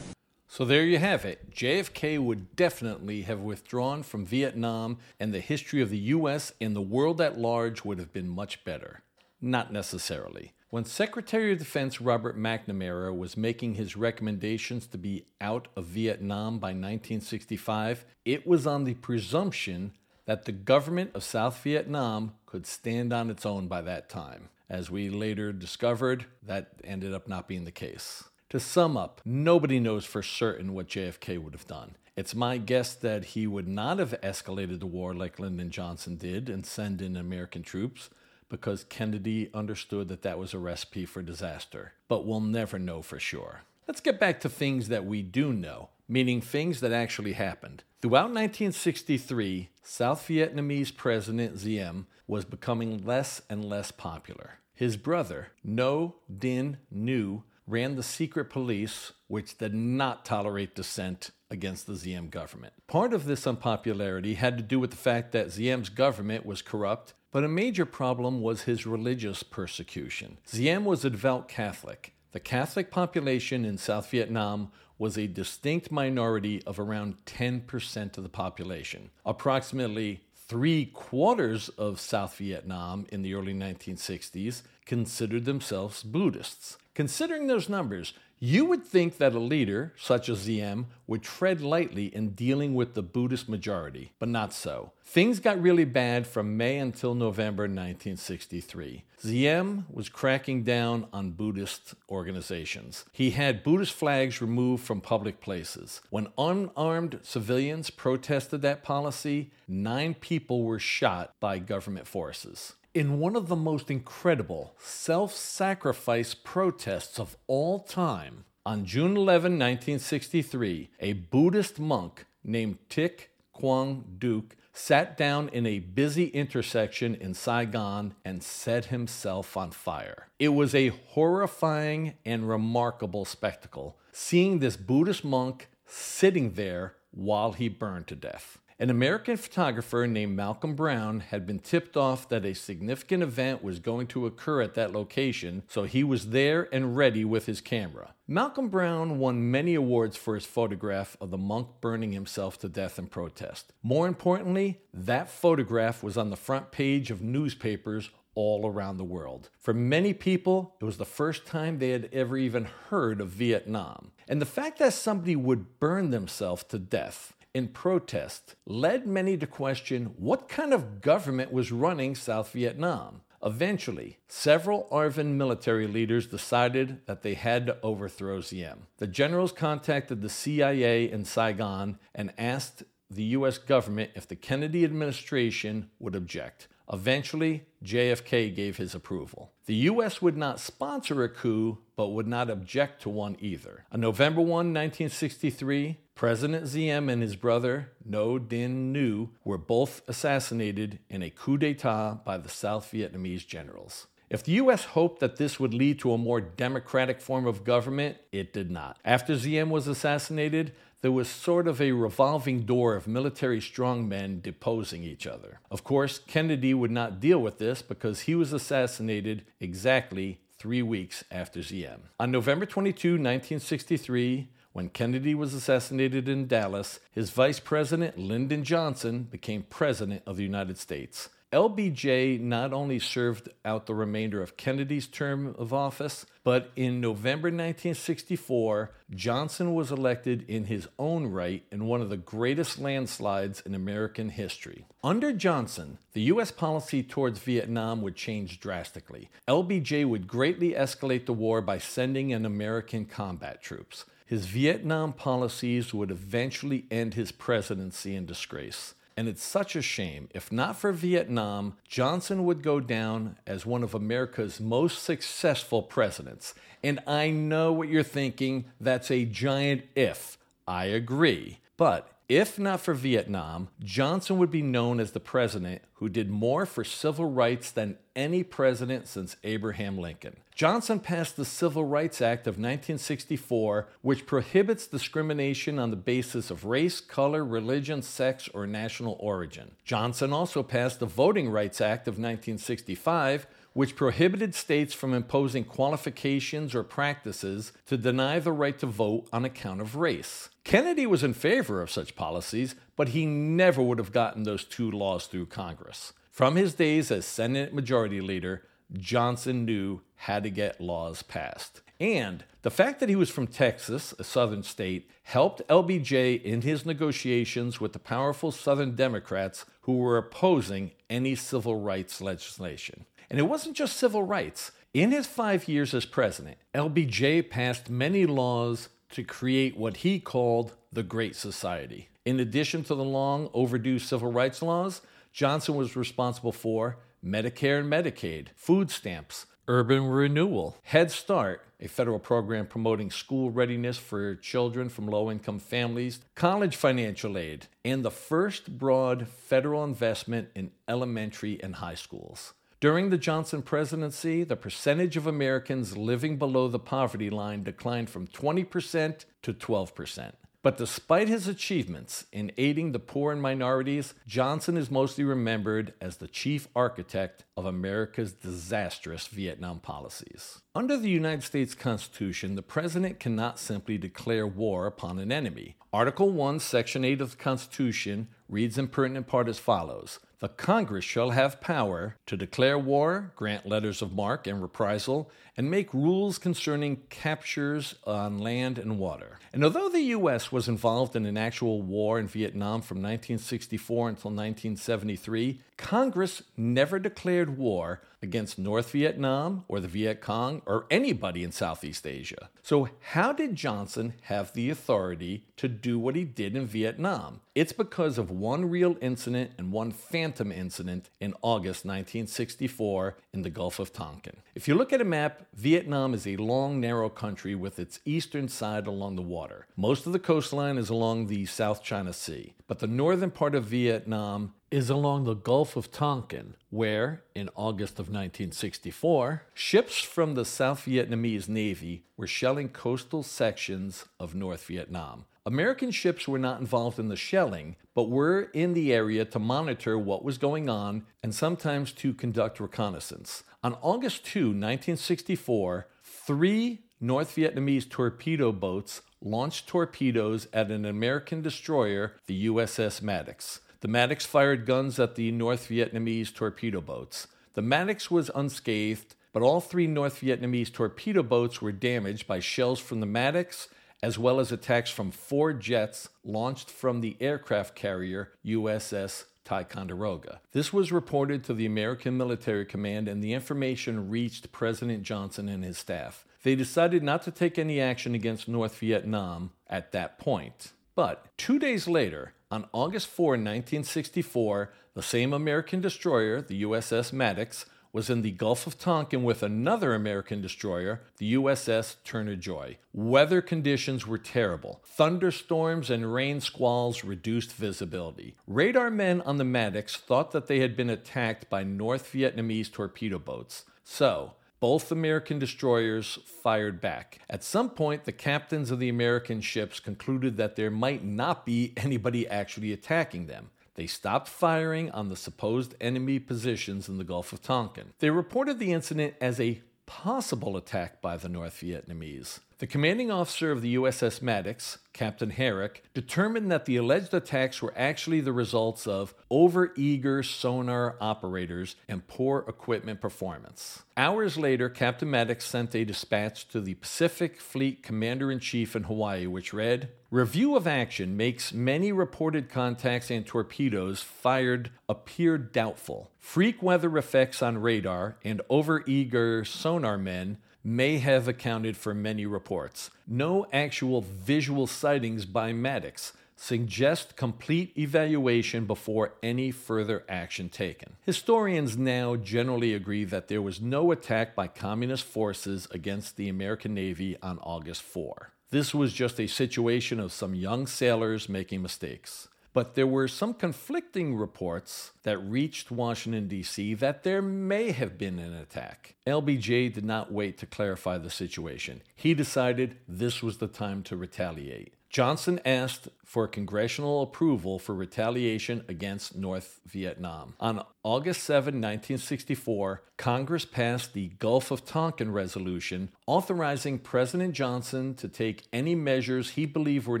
So there you have it. JFK would definitely have withdrawn from Vietnam, and the history of the U.S. and the world at large would have been much better. Not necessarily. When Secretary of Defense Robert McNamara was making his recommendations to be out of Vietnam by 1965, it was on the presumption that the government of South Vietnam could stand on its own by that time. As we later discovered, that ended up not being the case. To sum up, nobody knows for certain what JFK would have done. It's my guess that he would not have escalated the war like Lyndon Johnson did and send in American troops because Kennedy understood that that was a recipe for disaster. But we'll never know for sure. Let's get back to things that we do know, meaning things that actually happened. Throughout 1963, South Vietnamese President Diem was becoming less and less popular. His brother, Ngo Dinh Nhu, ran the secret police, which did not tolerate dissent against the Diem government. Part of this unpopularity had to do with the fact that Diem's government was corrupt, but a major problem was his religious persecution. Diem was a devout Catholic. The Catholic population in South Vietnam was a distinct minority of around 10% of the population. Approximately three quarters of South Vietnam in the early 1960s considered themselves Buddhists. Considering those numbers, you would think that a leader, such as Diem, would tread lightly in dealing with the Buddhist majority, but not so. Things got really bad from May until November 1963. Diem was cracking down on Buddhist organizations. He had Buddhist flags removed from public places. When unarmed civilians protested that policy, nine people were shot by government forces. In one of the most incredible self sacrifice protests of all time, on June 11, 1963, a Buddhist monk named Thich Quang Duc sat down in a busy intersection in Saigon and set himself on fire. It was a horrifying and remarkable spectacle, seeing this Buddhist monk sitting there while he burned to death. An American photographer named Malcolm Browne had been tipped off that a significant event was going to occur at that location, so he was there and ready with his camera. Malcolm Browne won many awards for his photograph of the monk burning himself to death in protest. More importantly, that photograph was on the front page of newspapers all around the world. For many people, it was the first time they had ever even heard of Vietnam. And the fact that somebody would burn themselves to death in protest led many to question what kind of government was running South Vietnam. Eventually, several ARVN military leaders decided that they had to overthrow Diem. The generals contacted the CIA in Saigon and asked the U.S. government if the Kennedy administration would object. Eventually, JFK gave his approval. The U.S. would not sponsor a coup, but would not object to one either. On November 1, 1963, President Diem and his brother, Ngo Dinh Nhu were both assassinated in a coup d'etat by the South Vietnamese generals. If the U.S. hoped that this would lead to a more democratic form of government, it did not. After Diem was assassinated, there was sort of a revolving door of military strongmen deposing each other. Of course, Kennedy would not deal with this because he was assassinated exactly three weeks after Diem. On November 22, 1963, when Kennedy was assassinated in Dallas, his vice president, Lyndon Johnson, became president of the United States. LBJ not only served out the remainder of Kennedy's term of office, but in November 1964, Johnson was elected in his own right in one of the greatest landslides in American history. Under Johnson, the U.S. policy towards Vietnam would change drastically. LBJ would greatly escalate the war by sending in American combat troops. His Vietnam policies would eventually end his presidency in disgrace. And it's such a shame. If not for Vietnam, Johnson would go down as one of America's most successful presidents. And I know what you're thinking that's a giant if. I agree. But if not for Vietnam, Johnson would be known as the president who did more for civil rights than any president since Abraham Lincoln. Johnson passed the Civil Rights Act of 1964, which prohibits discrimination on the basis of race, color, religion, sex, or national origin. Johnson also passed the Voting Rights Act of 1965, which prohibited states from imposing qualifications or practices to deny the right to vote on account of race. Kennedy was in favor of such policies, but he never would have gotten those two laws through Congress. From his days as Senate Majority Leader, Johnson knew how to get laws passed. And the fact that he was from Texas, a southern state, helped LBJ in his negotiations with the powerful Southern Democrats who were opposing any civil rights legislation. And it wasn't just civil rights. In his five years as president, LBJ passed many laws to create what he called the Great Society. In addition to the long overdue civil rights laws, Johnson was responsible for Medicare and Medicaid, food stamps, urban renewal, Head Start, a federal program promoting school readiness for children from low income families, college financial aid, and the first broad federal investment in elementary and high schools. During the Johnson presidency, the percentage of Americans living below the poverty line declined from 20% to 12%. But despite his achievements in aiding the poor and minorities, Johnson is mostly remembered as the chief architect of America's disastrous Vietnam policies. Under the United States Constitution, the president cannot simply declare war upon an enemy. Article 1, Section 8 of the Constitution reads in pertinent part as follows the Congress shall have power to declare war, grant letters of marque and reprisal, and make rules concerning captures on land and water. And although the U.S. was involved in an actual war in Vietnam from 1964 until 1973, Congress never declared war against North Vietnam or the Viet Cong or anybody in Southeast Asia. So, how did Johnson have the authority to do what he did in Vietnam? It's because of one real incident and one phantom incident in August 1964 in the Gulf of Tonkin. If you look at a map, Vietnam is a long, narrow country with its eastern side along the water. Most of the coastline is along the South China Sea, but the northern part of Vietnam is along the Gulf of Tonkin, where, in August of 1964, ships from the South Vietnamese Navy were shelling coastal sections of North Vietnam. American ships were not involved in the shelling, but were in the area to monitor what was going on and sometimes to conduct reconnaissance. On August 2, 1964, three North Vietnamese torpedo boats launched torpedoes at an American destroyer, the USS Maddox. The Maddox fired guns at the North Vietnamese torpedo boats. The Maddox was unscathed, but all three North Vietnamese torpedo boats were damaged by shells from the Maddox, as well as attacks from four jets launched from the aircraft carrier USS Ticonderoga. This was reported to the American Military Command, and the information reached President Johnson and his staff. They decided not to take any action against North Vietnam at that point. But two days later, on August 4, 1964, the same American destroyer, the USS Maddox, was in the Gulf of Tonkin with another American destroyer, the USS Turner Joy. Weather conditions were terrible. Thunderstorms and rain squalls reduced visibility. Radar men on the Maddox thought that they had been attacked by North Vietnamese torpedo boats. So, both American destroyers fired back. At some point, the captains of the American ships concluded that there might not be anybody actually attacking them. They stopped firing on the supposed enemy positions in the Gulf of Tonkin. They reported the incident as a possible attack by the North Vietnamese. The commanding officer of the USS Maddox, Captain Herrick, determined that the alleged attacks were actually the results of overeager sonar operators and poor equipment performance. Hours later, Captain Maddox sent a dispatch to the Pacific Fleet Commander in Chief in Hawaii, which read Review of action makes many reported contacts and torpedoes fired appear doubtful. Freak weather effects on radar and overeager sonar men may have accounted for many reports. No actual visual sightings by Maddox suggest complete evaluation before any further action taken. Historians now generally agree that there was no attack by communist forces against the American Navy on August 4. This was just a situation of some young sailors making mistakes. But there were some conflicting reports that reached Washington, D.C., that there may have been an attack. LBJ did not wait to clarify the situation. He decided this was the time to retaliate. Johnson asked for congressional approval for retaliation against North Vietnam. On August 7, 1964, Congress passed the Gulf of Tonkin Resolution authorizing President Johnson to take any measures he believed were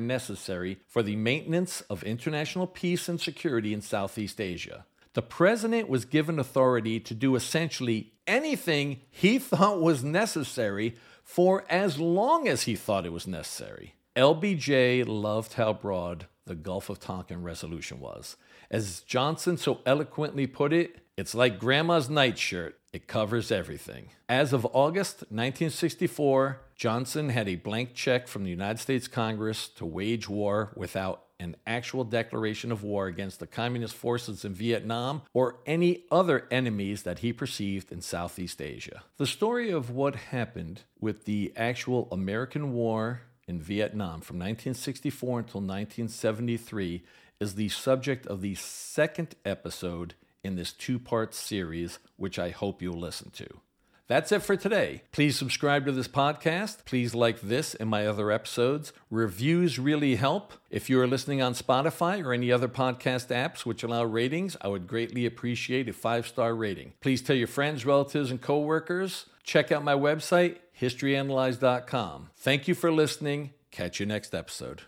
necessary for the maintenance of international peace and security in Southeast Asia. The president was given authority to do essentially anything he thought was necessary for as long as he thought it was necessary. LBJ loved how broad the Gulf of Tonkin resolution was. As Johnson so eloquently put it, it's like grandma's nightshirt. It covers everything. As of August 1964, Johnson had a blank check from the United States Congress to wage war without an actual declaration of war against the communist forces in Vietnam or any other enemies that he perceived in Southeast Asia. The story of what happened with the actual American war in Vietnam from 1964 until 1973 is the subject of the second episode in this two part series, which I hope you'll listen to. That's it for today. Please subscribe to this podcast. Please like this and my other episodes. Reviews really help. If you are listening on Spotify or any other podcast apps which allow ratings, I would greatly appreciate a five star rating. Please tell your friends, relatives, and coworkers. Check out my website, historyanalyzed.com. Thank you for listening. Catch you next episode.